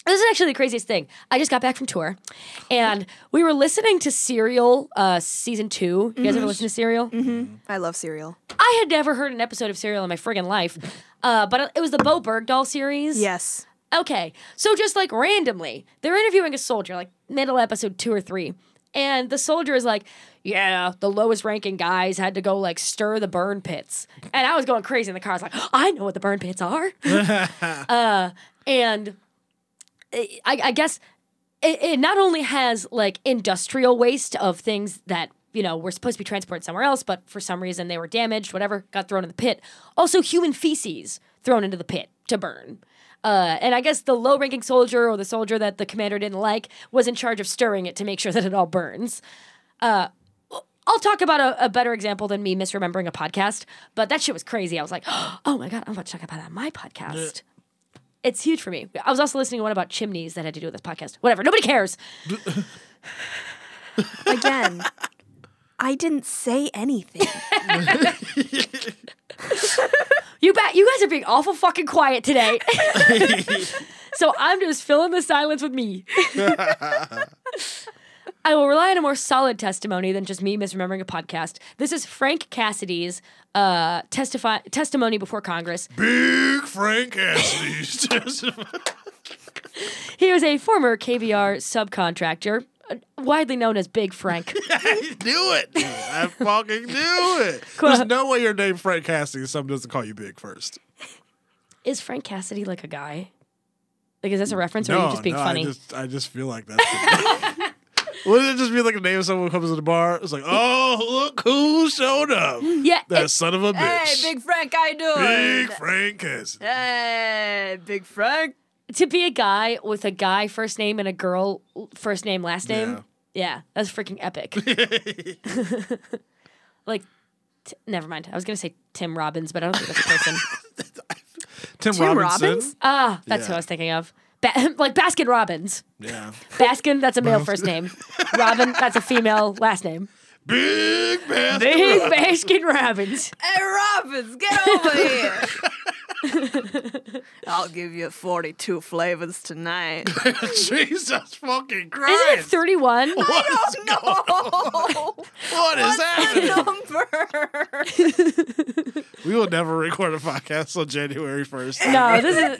This is actually the craziest thing. I just got back from tour, and we were listening to Serial uh, season two. You guys ever listen to Serial? Mm-hmm. I love Serial. I had never heard an episode of Serial in my friggin' life, uh, but it was the Bowe Bergdahl series. Yes. Okay, so just like randomly, they're interviewing a soldier, like middle episode two or three, and the soldier is like, "Yeah, the lowest ranking guys had to go like stir the burn pits," and I was going crazy in the car. I was like, "I know what the burn pits are," *laughs* uh, and I, I guess it, it not only has like industrial waste of things that you know were supposed to be transported somewhere else, but for some reason they were damaged, whatever, got thrown in the pit. Also, human feces thrown into the pit to burn. Uh, and I guess the low-ranking soldier or the soldier that the commander didn't like was in charge of stirring it to make sure that it all burns. Uh, I'll talk about a, a better example than me misremembering a podcast, but that shit was crazy. I was like, *gasps* oh my god, I'm about to talk about that on my podcast. It's huge for me. I was also listening to one about chimneys that had to do with this podcast. Whatever, nobody cares. *laughs* Again, I didn't say anything. *laughs* You bet. You guys are being awful fucking quiet today. *laughs* so I'm just filling the silence with me. *laughs* I will rely on a more solid testimony than just me misremembering a podcast. This is Frank Cassidy's uh, testify testimony before Congress. Big Frank Cassidy. *laughs* Testimony. He was a former KBR subcontractor, widely known as Big Frank. *laughs* I knew it. *laughs* I fucking knew it. Cool. There's no way your name Frank Cassidy and someone doesn't call you Big first. is Frank Cassidy like a guy? Like, is this a reference or are no, you just being no, funny? I just, I just feel like that's. the- *laughs* Wouldn't it just be like a name of someone who comes to the bar? It's like, oh, look who showed up. yeah. That it- son of a bitch. hey, Big Frank, I do. doing? Big Frank Cassidy. Hey, Big Frank. To be a guy with a guy first name and a girl first name last name. Yeah. Yeah, that's freaking epic. *laughs* *laughs* like, t- never mind. I was gonna say Tim Robbins, but I don't think that's a person. *laughs* Tim, Tim Robinson. Robbins? Ah, that's who I was thinking of. Ba- like Baskin Robbins. Yeah. Baskin, that's a male first name. Robin, that's a female last name. Big Baskin. Big Baskin Robbins. Hey, Robbins, get over here. *laughs* I'll give you 42 flavors tonight. *laughs* Jesus fucking Christ. Isn't it 31? *laughs* What is going on? What is happening? Number. We will never record a podcast on January 1st. No, this is.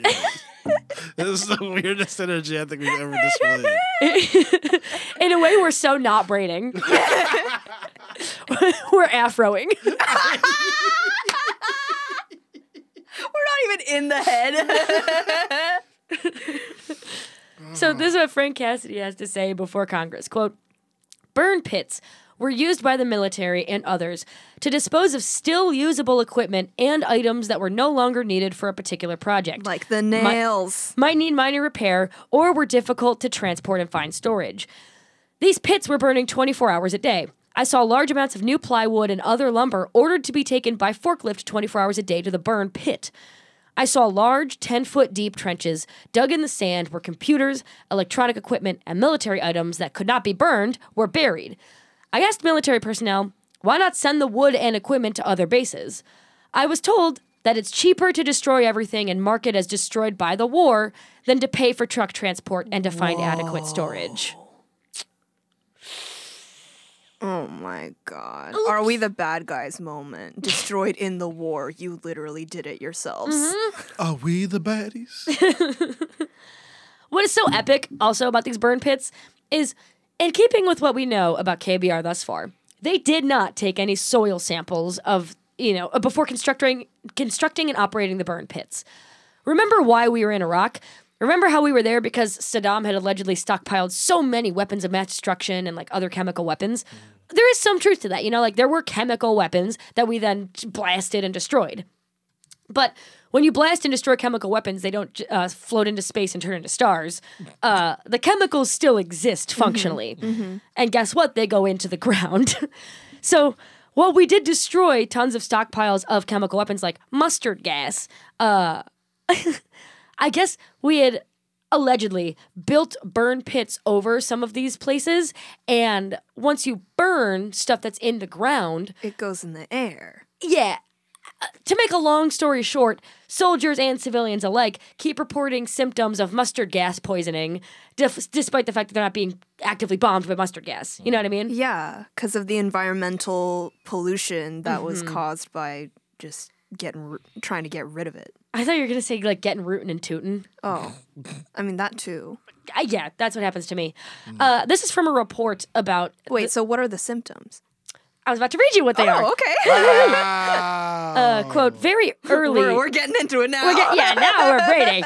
This is the weirdest energy I think we've ever displayed. In a way, we're so not braiding. we're afroing. We're not even in the head. *laughs* So this is what Frank Cassidy has to say before Congress. Quote, burn pits were used by the military and others to dispose of still usable equipment and items that were no longer needed for a particular project. like the nails. might need minor repair or were difficult to transport and find storage. These pits were burning 24 hours a day. I saw large amounts of new plywood and other lumber ordered to be taken by forklift 24 hours a day to the burn pit. I saw large 10 foot deep trenches dug in the sand where computers, electronic equipment, and military items that could not be burned were buried. I asked military personnel, why not send the wood and equipment to other bases? I was told that it's cheaper to destroy everything and mark it as destroyed by the war than to pay for truck transport and to find adequate storage. Oh my god. Are we the bad guys moment? *laughs* Destroyed in the war. You literally did it yourselves. Mm-hmm. Are we the baddies? *laughs* What is so epic also about these burn pits is, in keeping with what we know about KBR thus far, they did not take any soil samples of, you know, before constructing constructing and operating the burn pits. Remember why we were in Iraq? Remember how we were there because Saddam had allegedly stockpiled so many weapons of mass destruction and like other chemical weapons? There is some truth to that, you know, like there were chemical weapons that we then blasted and destroyed. But when you blast and destroy chemical weapons, they don't uh, float into space and turn into stars. Uh, the chemicals still exist functionally. And guess what? They go into the ground. *laughs* so while we did destroy tons of stockpiles of chemical weapons like mustard gas, uh, *laughs* I guess we had allegedly built burn pits over some of these places. And once you burn stuff that's in the ground, It goes in the air. yeah. uh, To make a long story short, soldiers and civilians alike keep reporting symptoms of mustard gas poisoning, dif- despite the fact that they're not being actively bombed by mustard gas. You know what I mean? Yeah, because of the environmental pollution that was Mm-hmm. caused by just getting trying to get rid of it. I thought you were gonna say like getting rootin' and tootin'. Oh, I mean that too. Uh, yeah, that's what happens to me. Uh, this is from a report about. Wait, so what are the symptoms? I was about to read you what they are. Oh, okay. *laughs* Uh, quote: Very early. we're, we're getting into it now. We're get- yeah, now we're *laughs* braiding.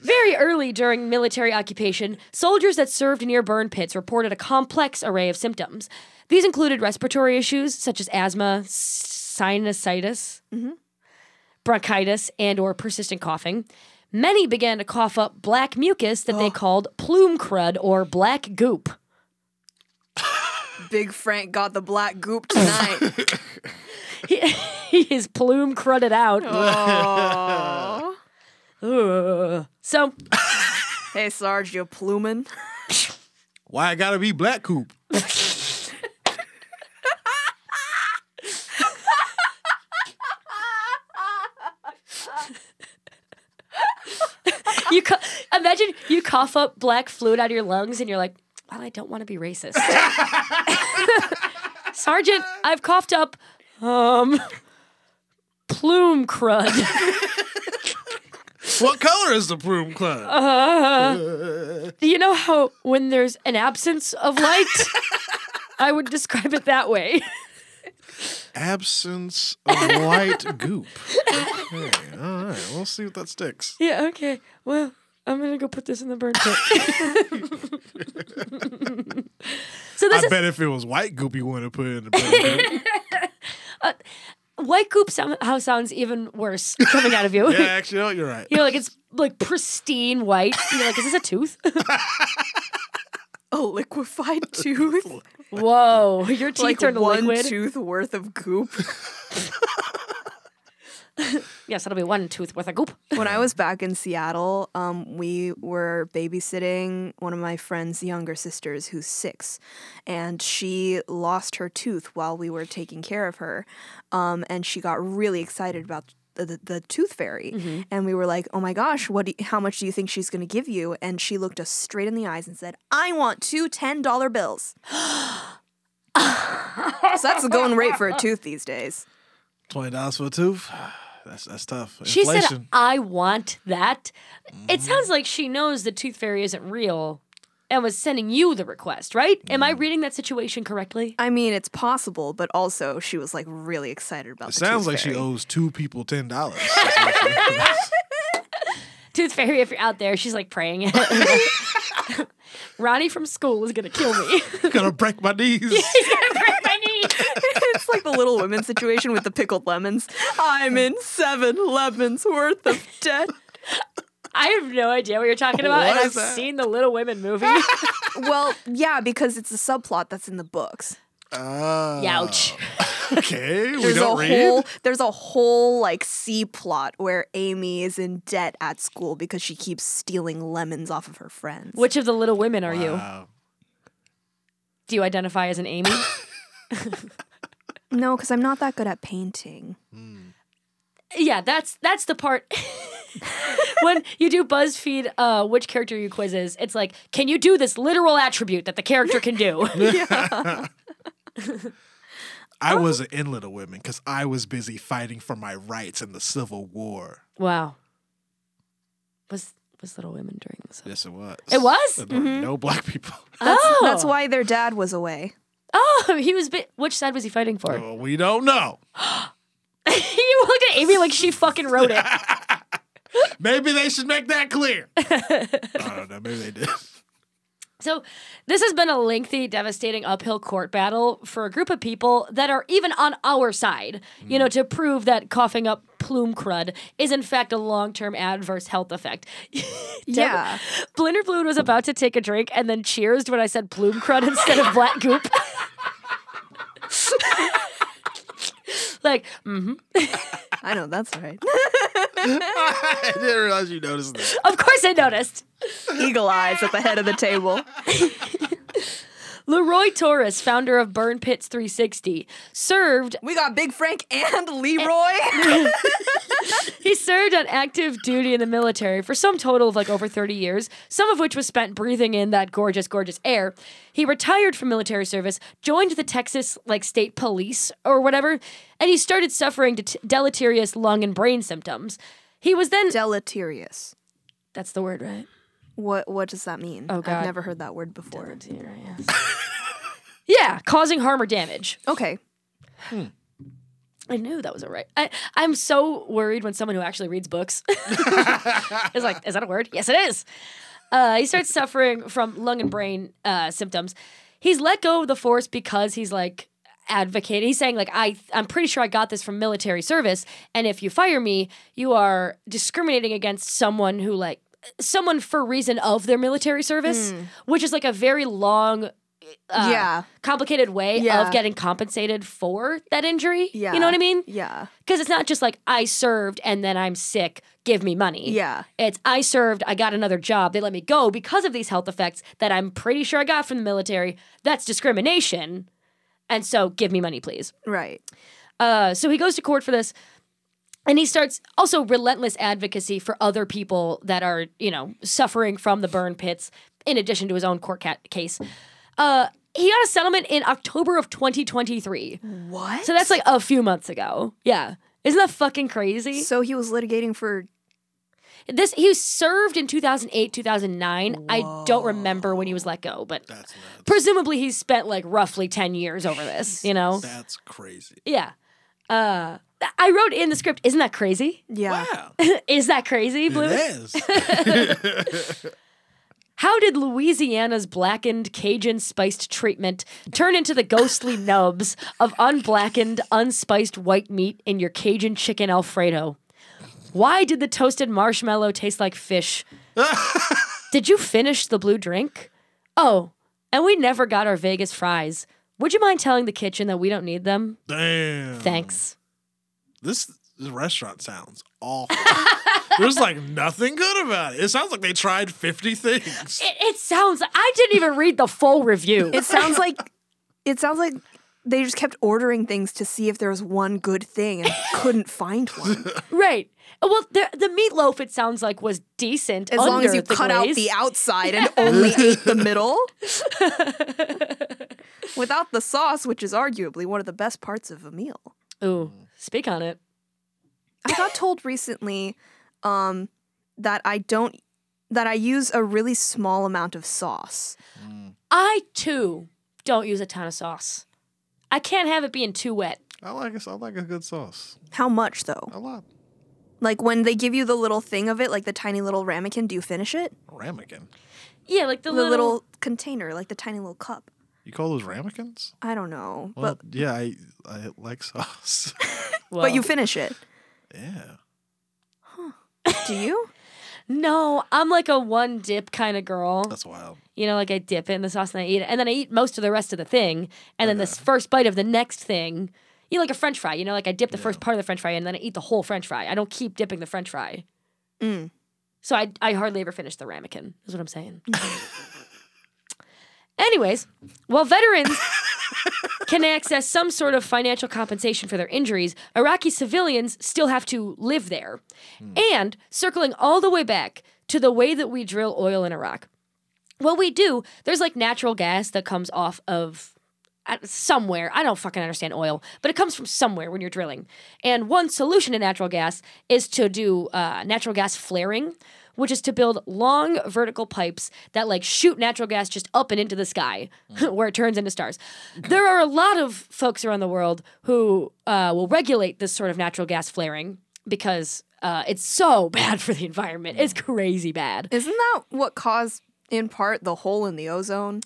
Very early during military occupation, soldiers that served near burn pits reported a complex array of symptoms. These included respiratory issues such as asthma, s- sinusitis, bronchitis, and or persistent coughing. Many began to cough up black mucus that they called plume crud or black goop. Big Frank got the black goop tonight. *laughs* He, he is plume crudded out. *laughs* oh. Ugh. So Hey, Sarge, you plumin'. Why I gotta be black coop? *laughs* you co- imagine you cough up black fluid out of your lungs and you're like, well, I don't want to be racist. *laughs* Sergeant, I've coughed up um plume crud. What color is the plume crud? Do you know how when there's an absence of light, *laughs* I would describe it that way. Absence of white goop. Okay, all right. We'll see if that sticks. *laughs* Yeah, okay. Well, I'm gonna go put this in the burn pit. *laughs* so this I is bet if it was white goop, you wouldn't have put it in the broom. *laughs* Uh, white goop somehow sounds even worse coming out of you. yeah, actually, no, you're right. You know, like it's like pristine white. You're like, is this a tooth? A liquefied *laughs* tooth. Whoa, your *laughs* teeth like turned one liquid. tooth worth of goop. *laughs* yes, that'll be one tooth worth of goop. when I was back in Seattle, um, we were babysitting one of my friend's younger sisters who's six, and she lost her tooth while we were taking care of her, um, and she got really excited about. The, the, the tooth fairy. Mm-hmm. And we were like oh my gosh what do you- how much do you think she's going to give you? And she looked us straight in the eyes and said i want two $10 bills. *gasps* So that's the going rate for a tooth these days. Twenty dollars for a tooth. *sighs* That's that's tough. She said, "I want that." It mm-hmm. sounds like she knows the tooth fairy isn't real, and was sending you the request, right? Am I mm. reading that situation correctly? I mean, it's possible, but also she was like really excited about. It the sounds tooth like she owes two people ten dollars. *laughs* *laughs* Tooth fairy, if you're out there, she's like praying it. *laughs* Ronnie from school is gonna kill me. Gonna break my knees. He's gonna break my knee. it's like the Little Women situation with the pickled lemons. I'm in seven lemons worth of debt. I have no idea what you're talking about, and I've that? seen the Little Women movie. *laughs* Well, yeah, because it's a subplot that's in the books. Uh, Youch. *laughs* Okay, we There's a don't read. whole there's a whole like C plot where Amy is in debt at school because she keeps stealing lemons off of her friends. Which of the Little Women are you? Do you identify as an Amy? *laughs* No, because I'm not that good at painting. yeah, that's that's the part. When you do BuzzFeed, uh, which character you quizzes, it's like, can you do this literal attribute that the character can do? *laughs* *laughs* I wasn't in Little Women because I was busy fighting for my rights in the Civil War. wow. Was was Little Women during this? Yes, it was. It was? There were No black people. *laughs* That's, oh, that's why their dad was away. Oh, he was. Bi- which side was he fighting for? Well, we don't know. *gasps* you looked at Amy like she fucking wrote it. Maybe they should make that clear. *laughs* I don't know. Maybe they did. So, this has been a lengthy, devastating uphill court battle for a group of people that are even on our side, you know, to prove that coughing up plume crud is in fact a long term adverse health effect. *laughs* Yeah. Blinder Fluid was about to take a drink and then cheersed when I said plume crud instead of black goop. *laughs* like, mm, I know that's right. *laughs* I didn't realize you noticed that. of course I noticed. Eagle eyes at the head of the table. *laughs* Leroy Torres, founder of Burn Pits 360, served We got Big Frank and Leroy. *laughs* he served on active duty in the military for some total of like over 30 years, some of which was spent breathing in that gorgeous, gorgeous air. He retired from military service, joined the Texas like state police or whatever, and he started suffering deleterious lung and brain symptoms. He was then Deleterious. That's the word, right? What what does that mean? Oh, God. I've never heard that word before. *laughs* Yeah, causing harm or damage. Okay. I knew that was a right. I, I'm so worried when someone who actually reads books *laughs* is like, is that a word? Yes, it is. Uh, he starts suffering from lung and brain uh, symptoms. He's let go of the force because he's like advocating. He's saying like, I, I'm pretty sure I got this from military service, and if you fire me, you are discriminating against someone who like someone for reason of their military service, which is like a very long. Uh, Yeah. complicated way Yeah. of getting compensated for that injury. Yeah. You know what I mean? Yeah. Because it's not just like I served and then I'm sick, give me money. Yeah. It's I served, I got another job, they let me go because of these health effects that I'm pretty sure I got from the military. That's discrimination. And so give me money, please. Right. Uh, so he goes to court for this. And he starts also relentless advocacy for other people that are, you know, suffering from the burn pits, in addition to his own court ca- case. Uh, he got a settlement in October of 2023. What? So that's like a few months ago. Yeah. Isn't that fucking crazy? So he was litigating for This he served in 2008, 2009. I don't remember when he was let go, but That's presumably he spent like roughly 10 years over this, you know? That's crazy. Yeah. Uh I wrote in the script, isn't that crazy? yeah. Wow. *laughs* Is that crazy, Blue? It is. *laughs* *laughs* How did Louisiana's blackened Cajun spiced treatment turn into the ghostly nubs of unblackened, unspiced white meat in your Cajun chicken Alfredo? Why did the toasted marshmallow taste like fish? did you finish the blue drink? Oh, and we never got our Vegas fries. Would you mind telling the kitchen that we don't need them? Damn. Thanks. This, this restaurant sounds awful. There's like *laughs* nothing good about it. It sounds like they tried 50 things. It, it sounds. I didn't even read the full review. It sounds like it sounds like they just kept ordering things to see if there was one good thing and couldn't find one. *laughs* right. Well, the the meatloaf it sounds like was decent. As long as you the cut out the outside and *laughs* only ate the middle. Without the sauce, which is arguably one of the best parts of a meal. Ooh, speak on it. I got *laughs* told recently um, that I don't that I use a really small amount of sauce. I too don't use a ton of sauce. I can't have it being too wet. I like a, I like a good sauce. How much though? A lot. Like when they give you the little thing of it, like the tiny little ramekin, do you finish it? Ramekin. Yeah, like the, The little, little, container, like the tiny little cup. You call those ramekins? I don't know, Well, but yeah, I I like sauce. *laughs* well, but you finish it. yeah. Huh. Do you? *laughs* No, I'm like a one dip kind of girl. That's wild. You know, like I dip it in the sauce and I eat it, and then I eat most of the rest of the thing, and then this first bite of the next thing. You know, like a French fry. You know, like I dip the first part of the French fry and then I eat the whole French fry. I don't keep dipping the French fry. Mm. So I I hardly ever finish the ramekin. Is what I'm saying. *laughs* Anyways, while veterans can access some sort of financial compensation for their injuries, Iraqi civilians still have to live there. And circling all the way back to the way that we drill oil in Iraq. What we do, there's like natural gas that comes off of somewhere. I don't fucking understand oil, but it comes from somewhere when you're drilling. And one solution to natural gas is to do uh, natural gas flaring, which is to build long vertical pipes that like shoot natural gas just up and into the sky *laughs* where it turns into stars. There are a lot of folks around the world who uh, will regulate this sort of natural gas flaring because uh, it's so *laughs* bad for the environment. It's crazy bad. Isn't that what caused, in part, the hole in the ozone?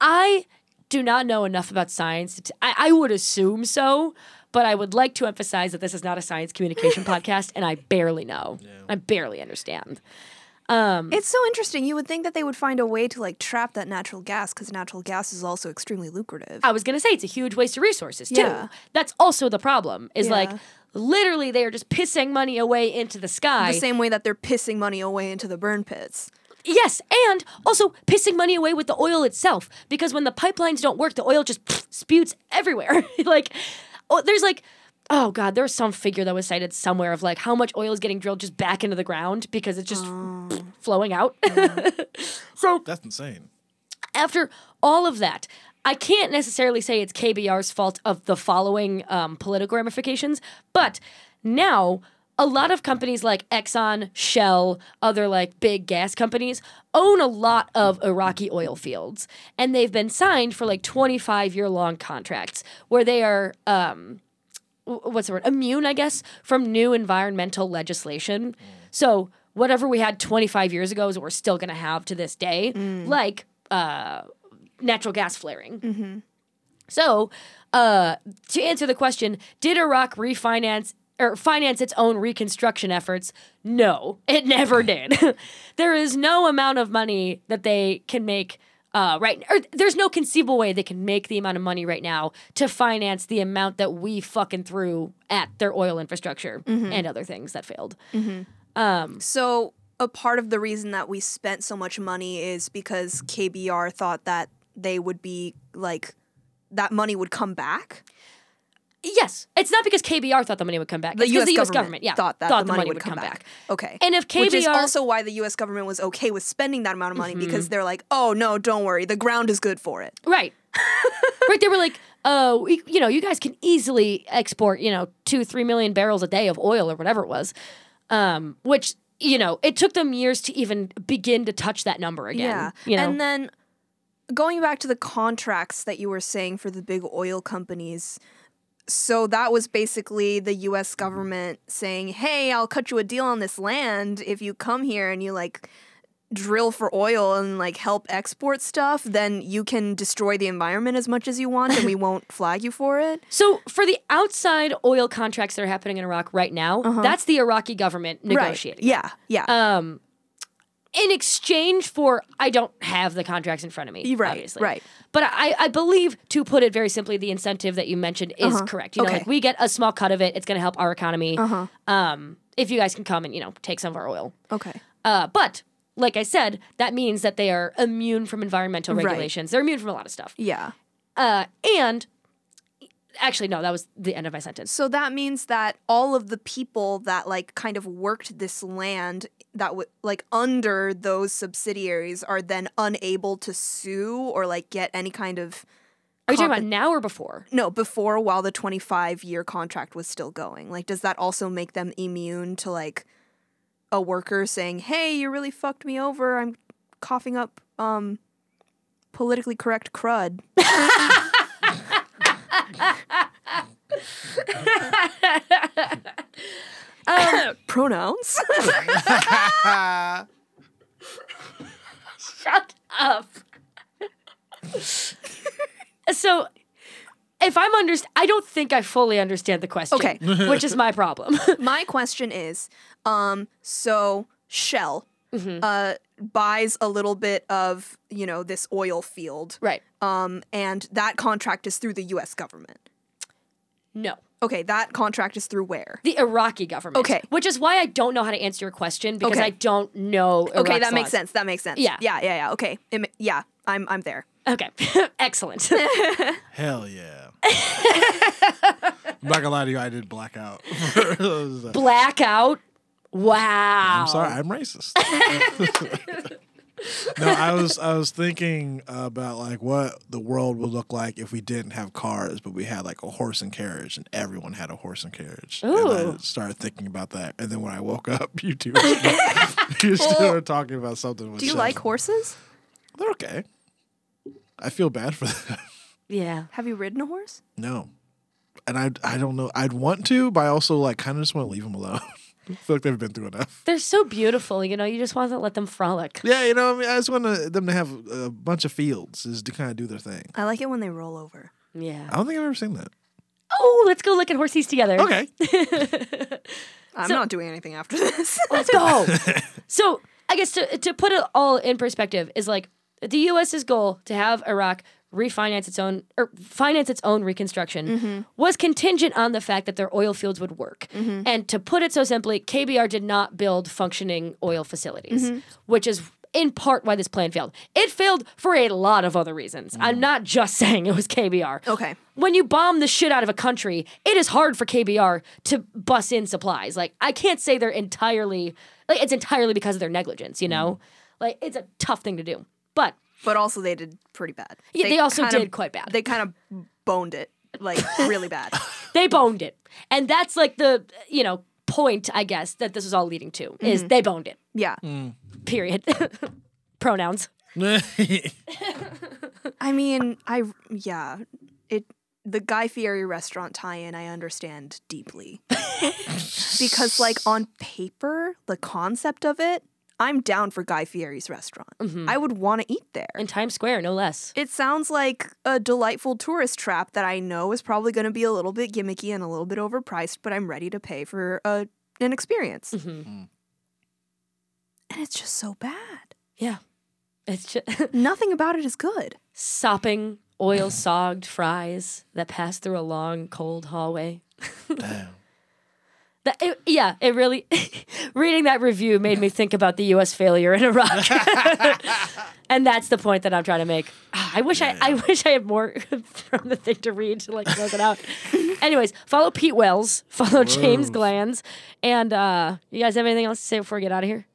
I do not know enough about science. to- I, I would assume so, but I would like to emphasize that this is not a science communication *laughs* podcast, and I barely know. I barely understand. Um, it's so interesting. You would think that they would find a way to like trap that natural gas because natural gas is also extremely lucrative. I was gonna say it's a huge waste of resources too. Yeah. That's also the problem. Is like literally they are just pissing money away into the sky. the same way that they're pissing money away into the burn pits. Yes, and also pissing money away with the oil itself because when the pipelines don't work, the oil just spews everywhere. *laughs* like, oh, there's like, oh god, there's some figure that was cited somewhere of like how much oil is getting drilled just back into the ground because it's just *sniffs* flowing out. *laughs* so That's insane. after all of that, I can't necessarily say it's KBR's fault of the following um, political ramifications, but now a lot of companies like Exxon, Shell, other like big gas companies own a lot of Iraqi oil fields, and they've been signed for like 25 year long contracts where they are. Um, what's the word? Immune i guess from new environmental legislation. So whatever we had 25 years ago is what we're still going to have to this day like uh, natural gas flaring. So uh, to answer the question did iraq refinance or finance its own reconstruction efforts. No it never *laughs* did. *laughs* There is no amount of money that they can make uh, right or there's no conceivable way they can make the amount of money right now to finance the amount that we fucking threw at their oil infrastructure mm-hmm. and other things that failed. Mm-hmm. Um, so a part of the reason that we spent so much money is because KBR thought that they would be like that money would come back. Yes it's not because kbr thought the money would come back The it's U.S. the us government, government yeah thought that the, money, would come, back. Okay, and if which is KBR also why the U.S. government was okay with spending that amount of money Mm-hmm. because they're like, oh no, don't worry, the ground is good for it. Right. *laughs* right. They were like, uh, you know, you guys can easily export, you know, two, three million barrels a day of oil or whatever it was. Um, which, you know, it took them years to even begin to touch that number again. Yeah. You know? And then going back to the contracts that you were saying for the big oil companies. So that was basically the US government saying, "Hey, I'll cut you a deal on this land if you come here and you like drill for oil and like help export stuff, then you can destroy the environment as much as you want and we *laughs* won't flag you for it." so for the outside oil contracts that are happening in Iraq right now, that's the Iraqi government negotiating. Uh-huh. Right. Yeah. Yeah. Um, in exchange for, I don't have the contracts in front of me. Right, obviously. right. But I, I believe, to put it very simply, the incentive that you mentioned is correct. You know, Uh-huh. Okay. Uh-huh. like we get a small cut of it. It's going to help our economy. Uh-huh. Um, if you guys can come and you know take some of our oil. okay. Uh, but like I said, that means that they are immune from environmental Right. regulations. They're immune from a lot of stuff. Yeah. Uh, and actually, no, that was the end of my sentence. So that means that all of the people that like kind of worked this land that would like under those subsidiaries are then unable to sue or like get any kind of Are you talking about now or before? no before while the 25 year contract was still going like does that also make them immune to like a worker saying hey you really fucked me over i'm coughing up um politically correct crud *laughs* *laughs* pronouns *laughs* Shut up. so, if I'm underst, I don't think I fully understand the question. Okay. which is my problem. *laughs* My question is, um, so Shell Mm-hmm. uh, buys a little bit of you know this oil field, right? um, and that contract is through the U.S. government. No. Okay, that contract is through where? The Iraqi government. Okay. Which is why I don't know how to answer your question because Okay. I don't know. Okay, Iraq's that makes sense. That makes sense. Yeah. yeah, yeah, yeah. Okay, It ma- yeah, I'm I'm there. Okay. *laughs* Excellent. *laughs* Hell yeah. *laughs* I'm not gonna lie to you, I did blackout. Blackout. Wow. I'm sorry, I'm racist. *laughs* no, I was I was thinking about like what the world would look like if we didn't have cars, but we had like a horse and carriage, and everyone had a horse and carriage. And I started thinking about that, and then when I woke up, *laughs* you two, *laughs* you started talking about something. With Do you Shell. like horses? They're okay. I feel bad for them. Yeah. Have you ridden a horse? No. And I I don't know. I'd want to, but I also like kind of just want to leave them alone. I feel like they've been through enough. *laughs* They're so beautiful, you know. You just want to let them frolic. Yeah, you know, I mean, I just want to, them to have a bunch of fields, is to kind of do their thing. I like it when they roll over. Yeah. I don't think I've ever seen that. Oh, let's go look at horsies together. Okay. *laughs* I'm So- not doing anything after this. *laughs* Let's go. so I guess to to put it all in perspective is like the U.S.'s goal to have Iraq refinance its own or finance its own reconstruction mm-hmm. was contingent on the fact that their oil fields would work. Mm-hmm. And to put it so simply, KBR did not build functioning oil facilities, mm-hmm. which is in part why this plan failed. It failed for a lot of other reasons. I'm mm. not just *laughs* saying it was KBR. Okay. When you bomb the shit out of a country, it is hard for KBR to bus in supplies. Like I can't say they're entirely like it's entirely because of their negligence, you mm. know? Like it's a tough thing to do. But But also they did pretty bad. Yeah, they also kinda- did quite bad. They kind of boned it like really bad. *laughs* they boned it. And that's like the, you know, point, I guess, that this is all leading to is mm-hmm. they boned it. Yeah. Mm. Period. *laughs* Pronouns. *laughs* I mean, I yeah, it the Guy Fieri restaurant tie-in I understand deeply. because like on paper, the concept of it, I'm down for Guy Fieri's restaurant. I would want to eat there. In Times Square, no less. It sounds like a delightful tourist trap that I know is probably going to be a little bit gimmicky and a little bit overpriced, but I'm ready to pay for a, an experience. Mhm. And it's just so bad. Yeah. It's just *laughs* Nothing about it is good. sopping, oil sogged fries that pass through a long, cold hallway. *laughs* Damn. That, it, yeah, it really. *laughs* reading that review made me think about the U.S. failure in Iraq, *laughs* and that's the point that I'm trying to make. Ah, I wish I, I wish I had more *laughs* from the thing to read to like close it out. Anyways, follow Pete Wells, follow James Glanz, and uh, you guys have anything else to say before we get out of here?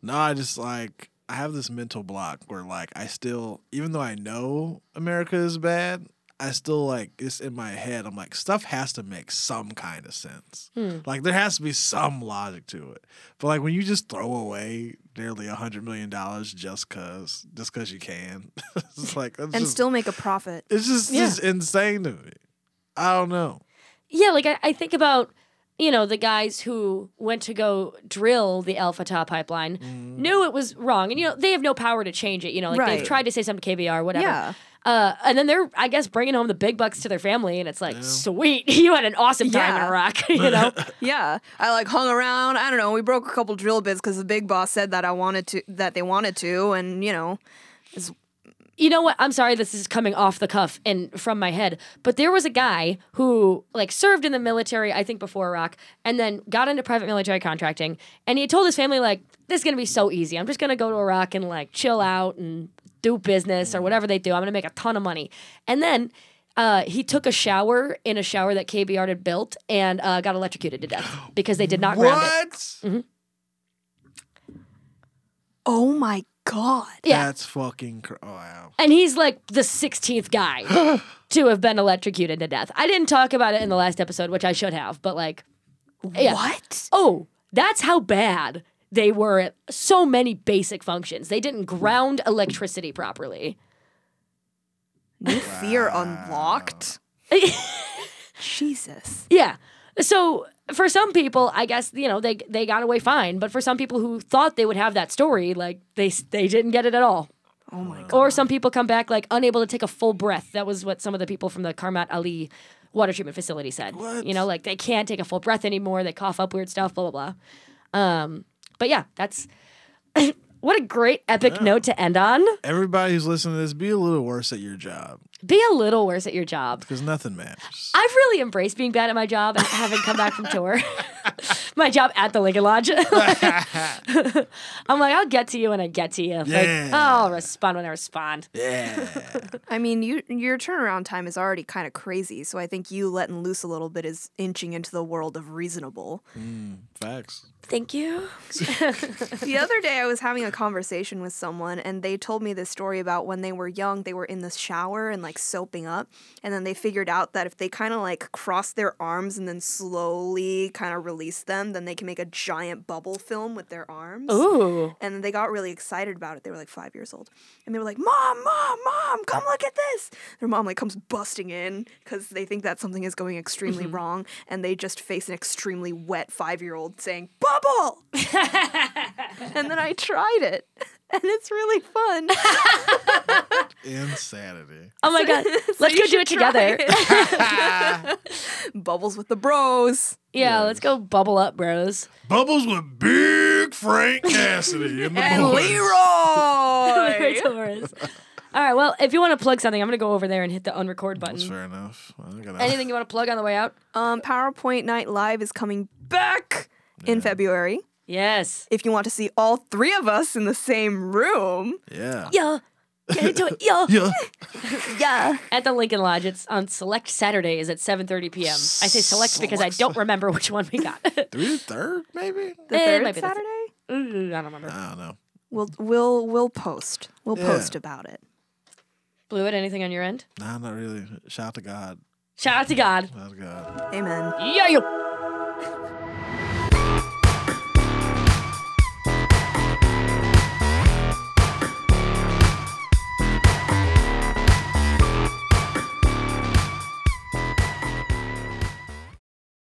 No, I just like I have this mental block where like I still, even though I know America is bad, I still like it's in my head. I'm like stuff has to make some kind of sense. Hmm. Like there has to be some logic to it. But like when you just throw away nearly a hundred million dollars just cause, just cause you can, *laughs* it's *laughs* like And just, still make a profit. it's just, Yeah. just insane to me. I don't know. Yeah, like I, I think about you know the guys who went to go drill the Al Fatah pipeline, mm-hmm. knew it was wrong, and you know they have no power to change it. You know, like they've tried to say something to KBR, whatever. Yeah. Uh, and then they're, I guess, bringing home the big bucks to their family, and it's like, sweet, *laughs* you had an awesome time in Iraq, *laughs* you know? *laughs* Yeah, I like hung around. I don't know. We broke a couple drill bits because the big boss said that I wanted to, that they wanted to, and you know, you know what? I'm sorry, this is coming off the cuff and from my head, but there was a guy who like served in the military, I think before Iraq, and then got into private military contracting, and he told his family like, "This is gonna be so easy. I'm just gonna go to Iraq and like chill out and do business or whatever they do. I'm gonna make a ton of money." And then. Uh, he took a shower in a shower that KBR had built and uh, got electrocuted to death *gasps* because they did not ground it. What? oh my god. Yeah. That's fucking. Cr- oh wow. And he's like the 16th guy *gasps* to have been electrocuted to death. I didn't talk about it in the last episode, which I should have, but like, yeah. What? Oh, that's how bad they were at so many basic functions. They didn't ground electricity properly. New fear unlocked. *laughs* Jesus. Yeah. So for some people, I guess you know they they got away fine, but for some people who thought they would have that story, like they they didn't get it at all. Oh my god. Or some people come back like unable to take a full breath. That was what some of the people from the Qarmat Ali water treatment facility said. What? You know, like they can't take a full breath anymore. They cough up weird stuff. Blah blah blah. Um, but yeah, that's *clears throat* what a great epic note to end on. Everybody who's listening to this, be a little worse at your job Be a little worse at your job. because nothing matters. I've really embraced being bad at my job and having come back from tour. *laughs* *laughs* my job at the Lincoln Lodge. *laughs* *laughs* I'm like, I'll get to you when I get to you. Like, Yeah. I'll respond when I respond. yeah. I mean, you your turnaround time is already kind of crazy, so I think you letting loose a little bit is inching into the world of reasonable. Mm, facts. Thank you. the other day I was having a conversation with someone and they told me this story about when they were young, they were in the shower and like soaping up, and then they figured out that if they kind of like crossed their arms and then slowly kind of release them, then they can make a giant bubble film with their arms. Ooh. And then they got really excited about it. They were like five years old. And they were like, Mom, Mom, Mom, come look at this. Their mom like comes busting in because they think that something is going extremely mm-hmm. wrong. And they just face an extremely wet five year old saying, Bubble! *laughs* and then I tried it. *laughs* And it's really fun. Insanity. Oh my god. *laughs* Let's go do it should try together. *laughs* Bubbles with the bros. yeah, let's go bubble up, bros. Bubbles with Big Frank Cassidy and the And boys. Leroy! Taurus. All right. Well, if you want to plug something, I'm gonna go over there and hit the unrecord button. That's fair enough. I gotta- Anything you want to plug on the way out? Um, PowerPoint Night Live is coming back in February. Yes. If you want to see all three of us in the same room, Yeah. Yeah. Get into it. Yeah. *laughs* Yeah. *laughs* yeah. At the Lincoln Lodge, it's on select Saturdays at 7:30 p.m. I say select because I don't remember which one we got. *laughs* Three third, maybe? The Eh, third might be the th- Saturday? I don't remember. I don't know. We'll we'll we'll post. We'll Yeah. post about it. Blewett, anything on your end? Nah, not really. Shout out to God. Shout out to God. Shout out to God. Amen. Yeah, you.